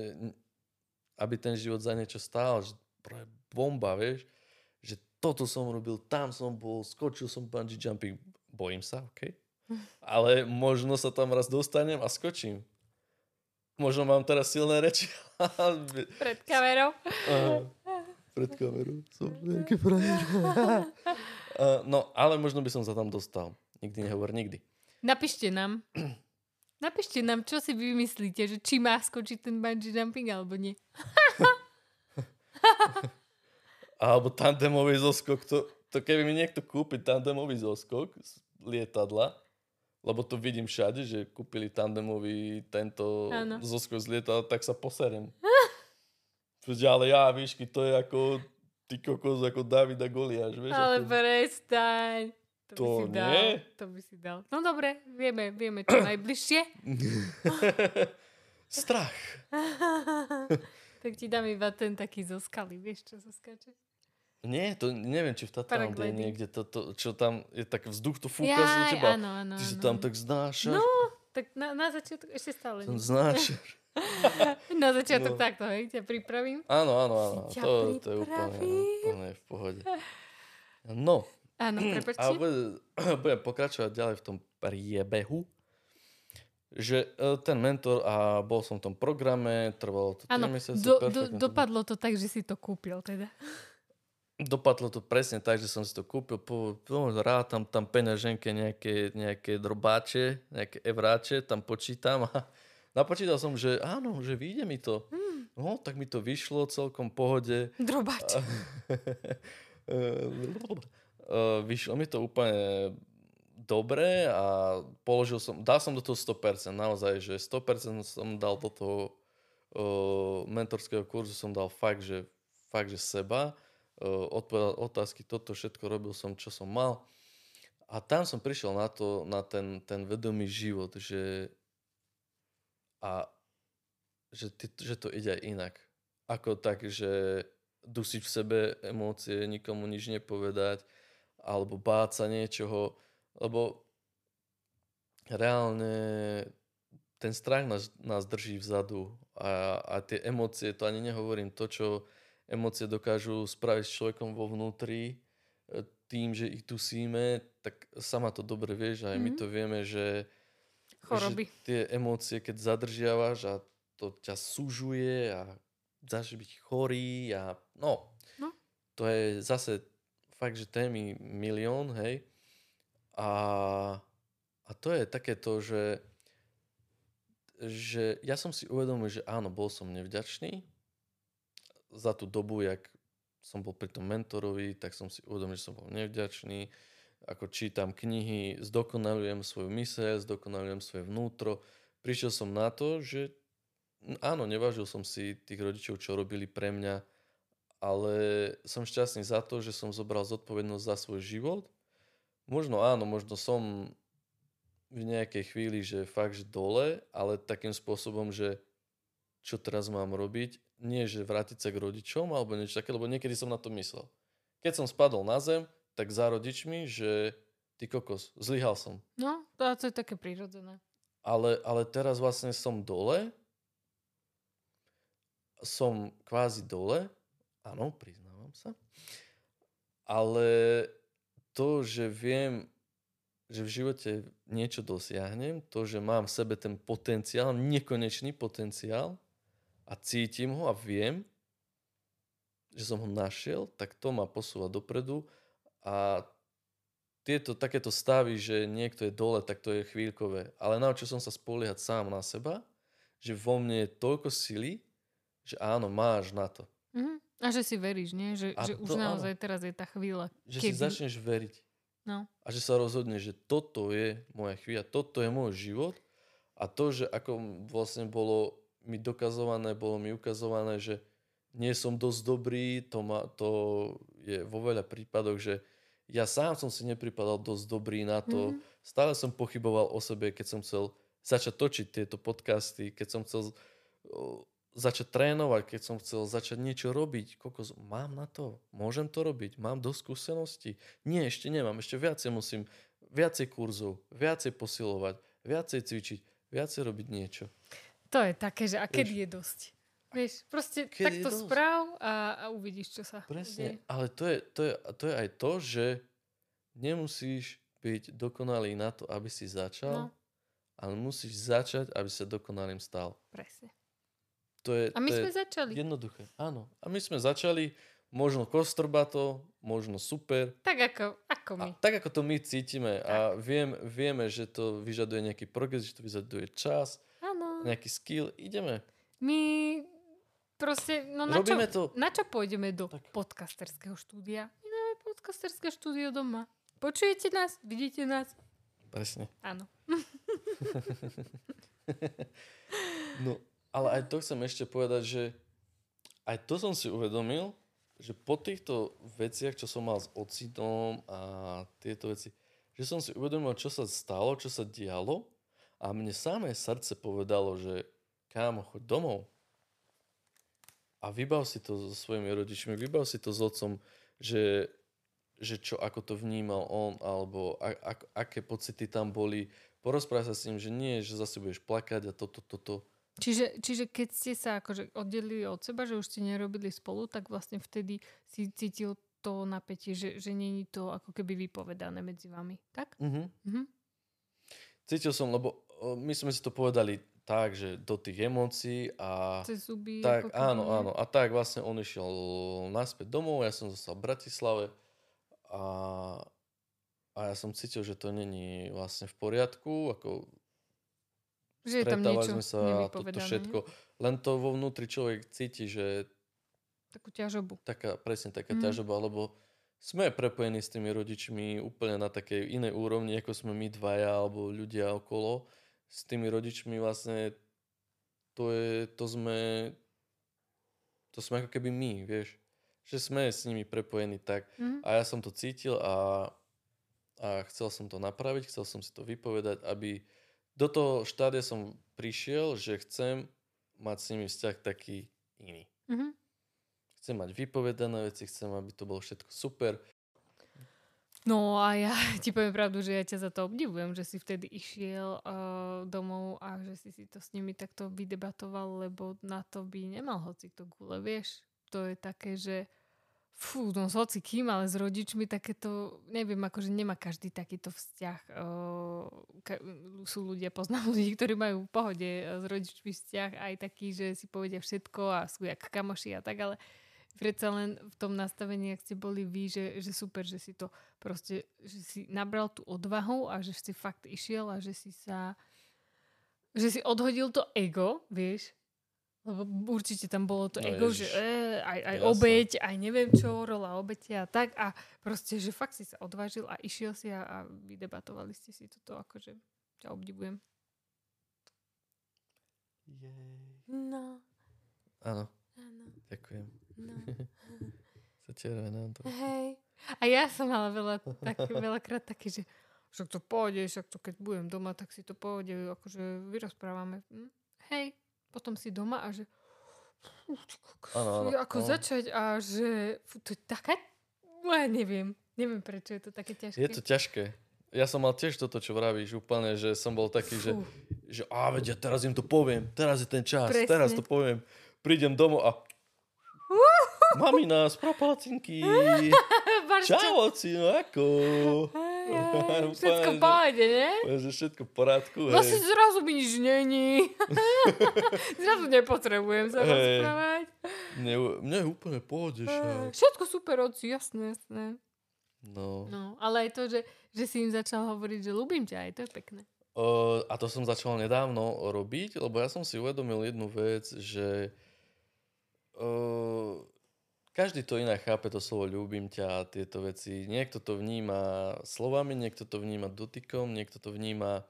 aby ten život za niečo stál, že bomba, vieš, že toto som robil, tam som bol, skočil som bungee jumping, bojím sa, OK. Ale možno sa tam raz dostanem a skočím. Možno mám teraz silné reči. Pred kamerou. Aha. Pred kamerou som nejaký frajer. No, ale možno by som sa tam dostal. Nikdy nehovor nikdy. Napíšte nám. Napíšte nám, čo si vy myslíte, že či má skočiť ten bungee jumping alebo nie. Alebo tandemový zoskok. To, to keby mi niekto kúpi tandemový zoskok z lietadla, lebo to vidím všade, že kúpili tandemový tento Áno. zoskok z lietadla, tak sa poserem. Ale ja, výšky, to je ako ty kokos, ako Davida Goliáš, vieš? Ale ako... prestaň. To, by To si dal. nie. To by si dal. No dobre, vieme, vieme čo najbližšie. Strach. tak ti dám iba ten taký zo skaly, vieš, čo skáče? Nie, to neviem, či v Tatrande niekde, to, to, čo tam je tak vzduch, to fúka Jaj, z teba. áno, áno, Ty áno. tam tak znášaš. No, tak na, na začiatok ešte stále. Nie. znášaš. Na začiatok No. takto, hej, ťa pripravím. Áno, áno, áno. Ťa To, to je úplne, pripravím. úplne v pohode. No, Áno, a prepačte. bude, budem pokračovať ďalej v tom priebehu, že e, ten mentor a bol som v tom programe, trvalo to 3 Áno, mesiace. do, do, dopadlo to tak, že si to kúpil teda. Dopadlo to presne tak, že som si to kúpil, po, po, rád tam, tam peňaženke nejaké, nejaké drobáče, nejaké evráče, tam počítam a napočítal som, že áno, že vyjde mi to. Hmm. No, tak mi to vyšlo celkom pohode. Drobač. Eh, vyšlo mi to úplne dobre a položil som, dal som do toho 100%, naozaj, že 100% som dal do toho uh, mentorského kurzu, som dal fakt, že, fakt, že seba, odpovedal otázky, toto všetko robil som, čo som mal. A tam som prišiel na to, na ten, ten vedomý život, že a že, ty, že to ide aj inak. Ako tak, že dusiť v sebe emócie, nikomu nič nepovedať, alebo báť sa niečoho, lebo reálne ten strach nás, nás drží vzadu a, a tie emócie, to ani nehovorím, to, čo emócie dokážu spraviť s človekom vo vnútri, e, tým, že ich dusíme, tak sama to dobre vieš, aj my Mhm. to vieme, že, Choroby. že tie emócie, keď zadržiavaš a to ťa sužuje a začneš byť chorý a no, No. to je zase fakt, že témy milión, hej. A, a to je také to, že, že ja som si uvedomil, že áno, bol som nevďačný za tú dobu, jak som bol pri tom mentorovi, tak som si uvedomil, že som bol nevďačný, ako čítam knihy, zdokonalujem svoju myseľ, zdokonalujem svoje vnútro. Prišiel som na to, že áno, nevážil som si tých rodičov, čo robili pre mňa, ale som šťastný za to, že som zobral zodpovednosť za svoj život. Možno áno, možno som v nejakej chvíli, že fakt, že dole, ale takým spôsobom, že čo teraz mám robiť, nie že vrátiť sa k rodičom alebo niečo také, lebo niekedy som na to myslel. Keď som spadol na zem, tak za rodičmi, že ty kokos, zlyhal som. No, to, to je také prirodzené. Ale, ale teraz vlastne som dole, som kvázi dole, áno, priznávam sa, ale to, že viem, že v živote niečo dosiahnem, to, že mám v sebe ten potenciál, nekonečný potenciál a cítim ho a viem, že som ho našiel, tak to ma posúva dopredu a tieto takéto stavy, že niekto je dole, tak to je chvíľkové. Ale naučil som sa spoliehať sám na seba, že vo mne je toľko sily, že áno, máš na to. Mhm. A že si veríš, nie? Že, A že už to áno. naozaj teraz je tá chvíľa. Že Kedy? si začneš veriť. No. A že sa rozhodne, že toto je moja chvíľa, toto je môj život. A to, že ako vlastne bolo mi dokazované, bolo mi ukazované, že nie som dosť dobrý, to, ma, to je vo veľa prípadoch, že ja sám som si nepripadal dosť dobrý na to. Mhm. Stále som pochyboval o sebe, keď som chcel začať točiť tieto podcasty, keď som chcel začať trénovať, keď som chcel začať niečo robiť, kokos, mám na to, môžem to robiť, mám dosť skúseností. Nie, ešte nemám, ešte viacej musím, viacej kurzov, viacej posilovať, viacej cvičiť, viacej robiť niečo. To je také, že a kedy je dosť? Vieš, proste takto správ a, a uvidíš, čo sa Presne, deje. ale to je, to, je, to je aj to, že nemusíš byť dokonalý na to, aby si začal, No. ale musíš začať, aby sa dokonalým stal. Presne. To je, A my to sme je začali. jednoduché. Áno. A my sme začali, možno kostrbato, možno super, Tak ako, ako my. A tak ako to my cítime a viem, vieme, že to vyžaduje nejaký progres, že to vyžaduje čas, Áno. nejaký skill, ideme. My proste, no na čo, Robíme to. na čo pôjdeme do Tak. podcasterského štúdia? My máme podcasterské štúdio doma. Počujete nás? Vidíte nás? Presne. Áno. No, ale aj to chcem ešte povedať, že aj to som si uvedomil, že po týchto veciach, čo som mal s ocitom a tieto veci, že som si uvedomil, čo sa stalo, čo sa dialo a mne samé srdce povedalo, že kámo, choď domov a vybav si to so svojimi rodičmi, vybav si to s otcom, že, že čo, ako to vnímal on, alebo a, a, aké pocity tam boli. Porozprávaj sa s ním, že nie, že zase budeš plakať a toto, toto. Čiže, čiže keď ste sa akože oddelili od seba, že už ste nerobili spolu, tak vlastne vtedy si cítil to napätie, že, že není to ako keby vypovedané medzi vami. Tak? Mhm. Mhm. Cítil som, lebo my sme si to povedali tak, že do tých emócií a Cez zuby. tak, ako áno, áno. A tak vlastne on išiel naspäť domov, ja som zostal v Bratislave a, a ja som cítil, že to není vlastne v poriadku, ako Že je tam niečo sme sa a toto všetko. Len to vo vnútri človek cíti, že Takú ťažobu. taká, presne taká mm. ťažoba, lebo sme prepojení s tými rodičmi úplne na takej inej úrovni, ako sme my dvaja alebo ľudia okolo. S tými rodičmi vlastne to je, to sme, to sme ako keby my, vieš. Že sme s nimi prepojení tak. Mhm. A ja som to cítil a, a chcel som to napraviť, chcel som si to vypovedať, aby do toho štádia som prišiel, že chcem mať s nimi vzťah taký iný. Mhm. Chcem mať vypovedané veci, chcem, aby to bolo všetko super. No a ja ti poviem pravdu, že ja ťa za to obdivujem, že si vtedy išiel uh, domov a že si si to s nimi takto vydebatoval, lebo na to by nemal hoci kto gule, vieš. To je také, že fú, no s hoci kým, ale s rodičmi takéto, neviem, akože nemá každý takýto vzťah. Uh, sú ľudia, poznám ľudí, ktorí majú v pohode eh, s rodičmi vzťah aj taký, že si povedia všetko a sú jak kamoši a tak, ale predsa len v tom nastavení, ak ste boli vy, že, že super, že si to proste, že si nabral tú odvahu a že si fakt išiel a že si sa že si odhodil to ego, vieš, lebo určite tam bolo to No ego, ježiš, že e, aj, aj jasné. obeď, aj neviem čo, rola obete a tak a proste, že fakt si sa odvážil a išiel si a, a vydebatovali ste si toto, akože ťa obdivujem. No, Áno, áno, ďakujem. no. Sa červená to. Hej. A ja som mala veľa, tak, veľakrát také, že však to pôjde, však to keď budem doma, tak si to pôjde, akože vyrozprávame. Hm? Hej, potom si doma a že Áno, áno, ako áno. začať a že to je taká, ja neviem, neviem prečo je to také ťažké. Je to ťažké. Ja som mal tiež toto, čo vravíš, úplne, že som bol taký, že, Fú. že a veď ja teraz im to poviem, teraz je ten čas, Presne. teraz to poviem. Prídem domov a Mamina. Máš čo? Čau, oci, no ako? Úplne, Všetko že- pôjde, ne? Poviem, že všetko v poriadku, No si hej. zrazu mi nič není. zrazu nepotrebujem sa Hej. rozprávať. Mne, mne je úplne však. Všetko super, oci, jasné, jasné. No. No, ale aj to, že, že si im začal hovoriť, že ľúbim ťa, aj to je pekné. Uh, a to som začal nedávno robiť, lebo ja som si uvedomil jednu vec, že uh, každý to inak chápe, to slovo ľúbim ťa a tieto veci. Niekto to vníma slovami, niekto to vníma dotykom, niekto to vníma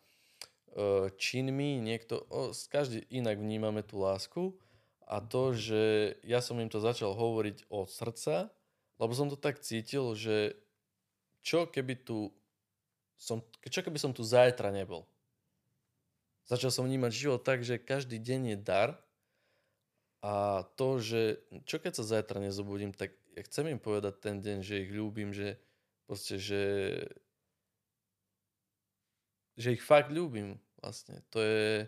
uh, činmi, niekto, o, každý inak vnímame tú lásku. A to, že ja som im to začal hovoriť od srdca, lebo som to tak cítil, že čo keby tu som, čo keby som tu zajtra nebol? Začal som vnímať život tak, že každý deň je dar A to, že čo keď sa zajtra nezobudím, tak ja chcem im povedať ten deň, že ich ľúbim, že proste, že že ich fakt ľúbim vlastne. To je,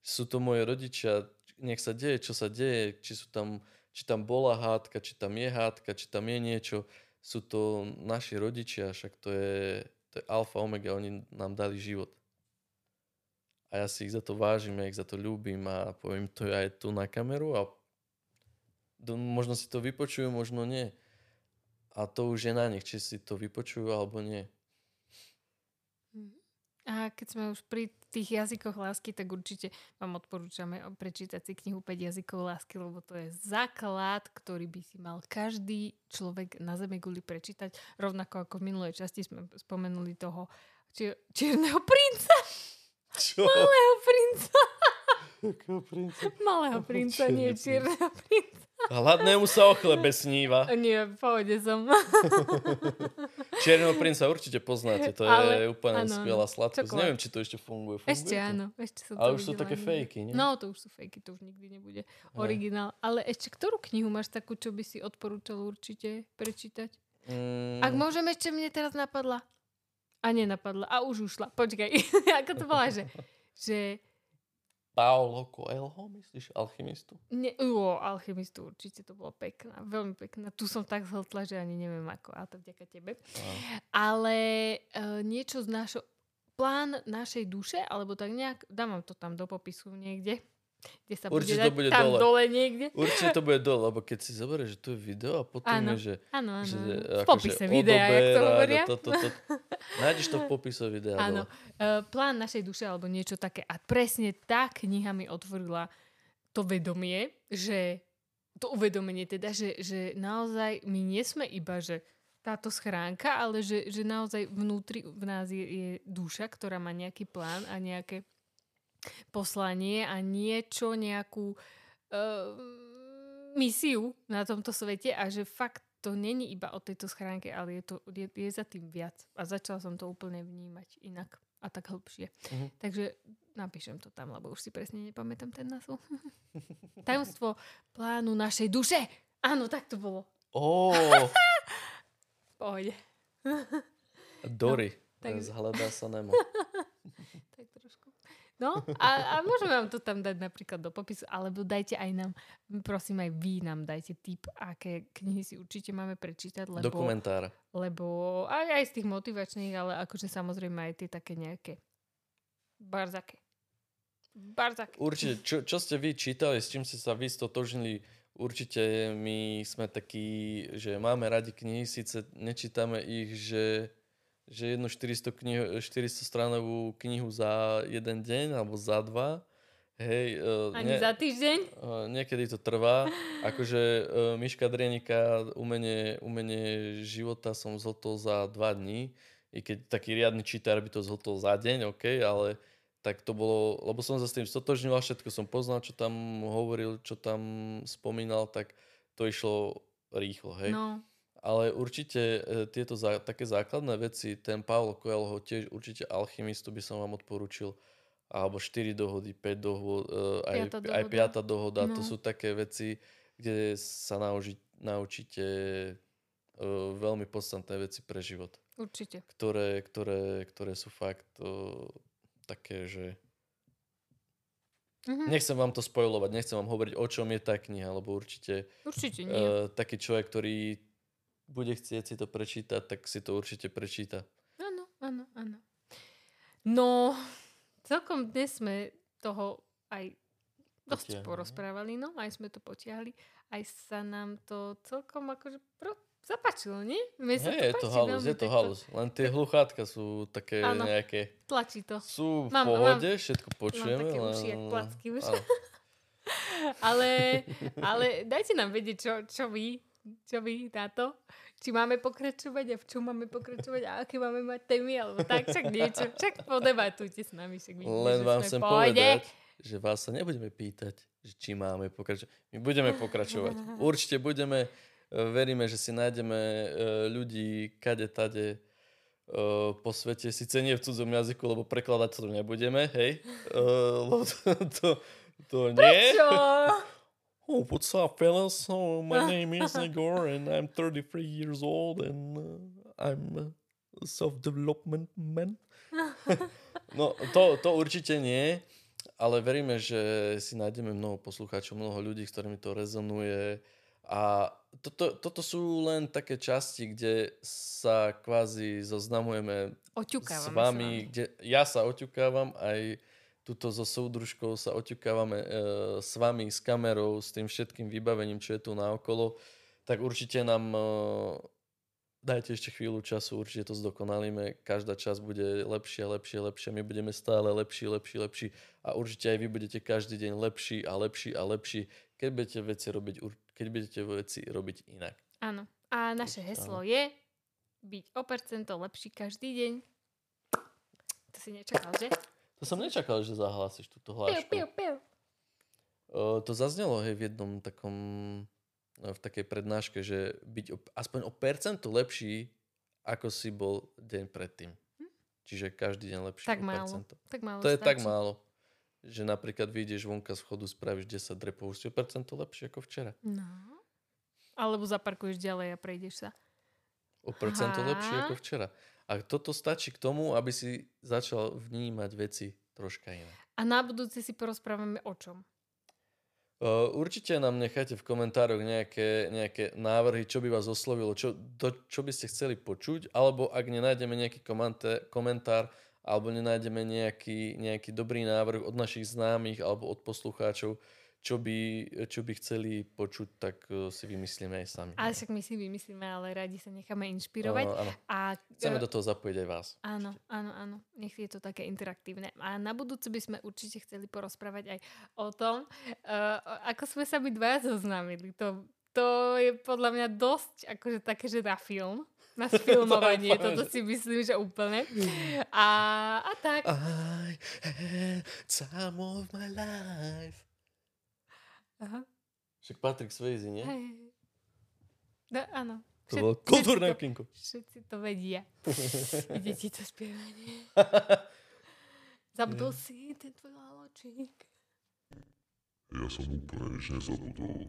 sú to moje rodičia, nech sa deje, čo sa deje, či sú tam, či tam bola hádka, či tam je hádka, či tam je niečo. Sú to naši rodičia, však to je, to je alfa, omega, oni nám dali život. A ja si ich za to vážim, ja ich za to ľúbim a poviem to aj tu na kameru a možno si to vypočujú, možno nie. A to už je na nich, či si to vypočujú alebo nie. A keď sme už pri tých jazykoch lásky, tak určite vám odporúčame prečítať si knihu 5 jazykov lásky, lebo to je základ, ktorý by si mal každý človek na Zeme guli prečítať. Rovnako ako v minulej časti sme spomenuli toho čier- čierneho princa. Čo? Malého princa. Akého princa? Malého princa, nie čierneho princa. Hladnému sa o chlebe sníva. Nie, v pohode som. Čierneho princa určite poznáte, to je Ale- úplne áno, skvelá sladkosť. čokolád. Neviem, či to ešte funguje. funguje Ešte to? áno, ešte som Ale už sú také fejky, nie? No, to už sú fejky, to už nikdy nebude originál. Ale ešte ktorú knihu máš takú, čo by si odporúčal určite prečítať? Mm, Ak môžem, ešte mne teraz napadla. A nenapadla. A už ušla. Počkaj. Ako to bola, že... že Paolo Coelho, myslíš? Alchymistu? ne, o, alchymistu určite to bolo pekná. Veľmi pekná. Tu som tak zhltla, že ani neviem ako. A to vďaka tebe. No. Ale uh, niečo z našho... Plán našej duše, alebo tak nejak... Dám vám to tam do popisu niekde. Kde sa Určite bude to bude tam dole. dole niekde. Určite to bude dole, lebo keď si zoberieš, že tu je video a potom Áno. je, že, Áno, áno. že. V akože popise videa, jak to hovoria. To, to, to. Nájdeš to v popise videa. Áno. Uh, plán našej duše alebo niečo také. A presne tá kniha mi otvorila to vedomie, že to uvedomenie teda, že, že naozaj my nie sme iba, že táto schránka, ale že, že naozaj vnútri v nás je, je duša, ktorá má nejaký plán a nejaké poslanie a niečo, nejakú uh, misiu na tomto svete a že fakt to není iba o tejto schránke, ale je, to, je, je za tým viac. A začala som to úplne vnímať inak a tak hĺbšie. Mhm. Takže napíšem to tam, lebo už si presne nepamätám ten názov. Tajomstvo plánu našej duše. Áno, tak to bolo. Ó, V pohode. Dory. takže- Zhľadá sa Nemo. No a, a môžeme vám to tam dať napríklad do popisu, alebo dajte aj nám, prosím aj vy nám dajte tip, aké knihy si určite máme prečítať, lebo, Dokumentár. lebo aj, aj z tých motivačných, ale akože samozrejme aj tie také nejaké barzaké. Barzaké. Určite, čo, čo ste vy čítali, s čím ste sa vy stotožnili, určite my sme takí, že máme radi knihy, síce nečítame ich, že, že jednu 400, knihu, 400 stranovú knihu za jeden deň alebo za dva. Hej, uh, Ani za týždeň? Uh, niekedy to trvá. Akože uh, Miška Drienika, umenie, umenie života som zhltol za dva dní. I keď taký riadny čítár by to zhltol za deň, OK, ale tak to bolo, lebo som sa s tým stotožnil a všetko som poznal, čo tam hovoril, čo tam spomínal, tak to išlo rýchlo, hej. No, Ale určite e, tieto zá, také základné veci, ten Paolo Coelho, tiež určite alchymistu by som vám odporučil, alebo 4 dohody, 5 dohod, e, aj, Piata aj dohoda. 5 dohoda, to No. sú také veci, kde sa nauži, naučíte e, veľmi podstatné veci pre život, určite. ktoré, ktoré, ktoré sú fakt e, také, že... Mhm. Nechcem vám to spojovať, nechcem vám hovoriť, o čom je tá kniha, lebo určite Určite nie. uh, taký človek, ktorý bude chcieť si to prečítať, tak si to určite prečíta. Áno, áno, áno. No, celkom dnes sme toho aj dosť Potiahli, porozprávali, no, aj sme to potiahli. Aj sa nám to celkom akože pro, zapáčilo, nie? Mne sa Hej, je to halus, je to halus. Len tie hluchátka sú také Áno. nejaké... Tlačí to. Sú v Mám- pohode, všetko počujeme. také len... uši jak placky už. Ale, ale dajte nám vedieť, čo, čo vy, čo vy na to. Či máme pokračovať a v čom máme pokračovať a aké máme mať témy, alebo tak, však niečo. Však podebatujte s nami. Však vidíte, Len vám chcem povedať, že vás sa nebudeme pýtať, že či máme pokračovať. My budeme pokračovať. Určite budeme, e, veríme, že si nájdeme e, ľudí kade tade e, po svete, síce nie v cudzom jazyku, lebo prekladať to nebudeme, hej? Lebo to, to, to nie. Čo? Oh, what's up, fellas? So, my name is Igor, and I'm 33 years old, and uh, I'm a self-development man. no, to, to určite nie, ale veríme, že si nájdeme mnoho poslucháčov, mnoho ľudí, s ktorými to rezonuje. A toto, toto sú len také časti, kde sa kvázi zoznamujeme s Oťukávame vami, vami. kde ja sa oťukávam, aj tuto so súdružkou sa oťukávame e, s vami, s kamerou, s tým všetkým vybavením, čo je tu naokolo, tak určite nám e, dajte ešte chvíľu času, určite to zdokonalíme. Každá časť bude lepšia, lepšia, lepšia. My budeme stále lepší, lepší, lepší a určite aj vy budete každý deň lepší a lepší a lepší, keď budete veci robiť, keď budete veci robiť inak. Áno. A naše heslo je byť o percento lepší každý deň. To si nečakal, že? To som nečakal, že zahlásiš túto Piu, hlášku. piu, piu. O, to zaznelo hej, v jednom takom, no, v takej prednáške, že byť o, aspoň o percento lepší, ako si bol deň predtým. Čiže každý deň lepší Tak o málo. percento. Tak málo To je tak stačí. málo, že napríklad vyjdeš vonka z chodu, spravíš 10 drepov, už si o percento lepšie ako včera. No. Alebo zaparkuješ ďalej a prejdeš sa. O percento Aha. lepšie ako včera. A toto stačí k tomu, aby si začal vnímať veci troška inak. A na budúce si porozprávame o čom. Určite nám nechajte v komentároch nejaké, nejaké návrhy, čo by vás oslovilo, čo, do, čo by ste chceli počuť, alebo ak nenájdeme nejaký komenté, komentár, alebo nenájdeme nejaký, nejaký dobrý návrh od našich známych alebo od poslucháčov, čo by, čo by chceli počuť, tak uh, si vymyslíme aj sami. Ale však my si vymyslíme, ale radi sa necháme inšpirovať. Uh, áno. A Chceme e, do toho zapojiť aj vás. Áno, áno, áno. Nech je to také interaktívne. A na budúce by sme určite chceli porozprávať aj o tom, uh, ako sme sa my dvaja zoznámili. To, to je podľa mňa dosť akože také, že na film. Na sfilmovanie. fakt, Toto si myslím, že úplne. A, a tak. I had time of my life. Aha. Však Patrick Swayze, nie? Hej. No, áno. To bolo kultúrne to- okienko. Všetci to vedia. Ide ti to spievanie. Zabudol si ten tvoj laločík. Ja som úplne nič nezabudol.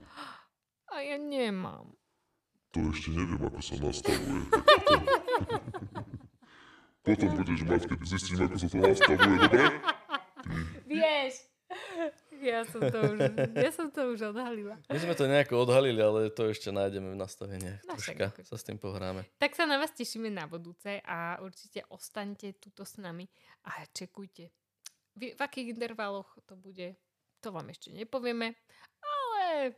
A ja nemám. To ešte neviem, ako sa nastavuje. Potom budeš mať, keď zistím, ako sa to nastavuje, dobre? Vieš. Ja som to už, ja som to už odhalila. My sme to nejako odhalili, ale to ešte nájdeme v nastaveniach. No Troška sa s tým pohráme. Tak sa na vás tešíme na budúce a určite ostaňte tuto s nami a čekujte. V, v akých intervaloch to bude, to vám ešte nepovieme, ale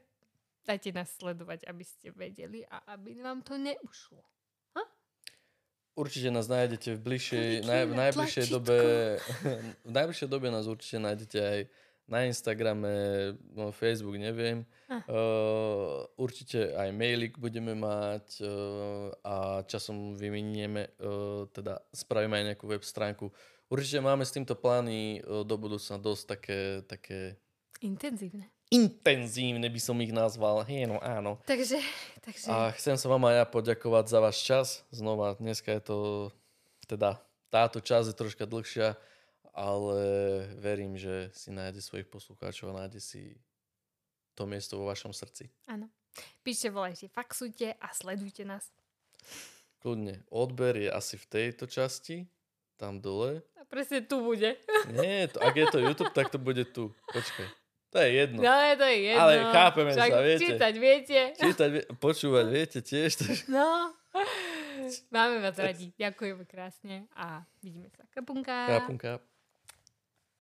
dajte nás sledovať, aby ste vedeli a aby vám to neušlo. Určite nás nájdete v bližšej, naj, v na najbližšej dobe, v najbližšej dobe nás určite nájdete aj na Instagrame, no, Facebook, neviem. Ah. Uh, určite aj mailik budeme mať uh, a časom vymenieme, uh, teda spravíme aj nejakú web stránku. Určite máme s týmto plány uh, do budúcna dosť také, také Intenzívne. intenzívne by som ich nazval. Hej, no áno. Takže, takže A chcem sa vám aj ja poďakovať za váš čas. Znova, dneska je to, teda táto časť je troška dlhšia, ale verím, že si nájde svojich poslucháčov a nájde si to miesto vo vašom srdci. áno. Píšte, volajte, faxujte a sledujte nás. Kľudne, odber je asi v tejto časti, tam dole. A presne tu bude. Nie, to, ak je to YouTube, tak to bude tu. Počkaj, to je jedno. No, to je jedno. Ale chápeme Však sa, viete. Čítať viete. Čítať, vie- počúvať, viete tiež. No. Máme vás radi. Ďakujeme krásne a vidíme sa. Kapunka. Kapunka.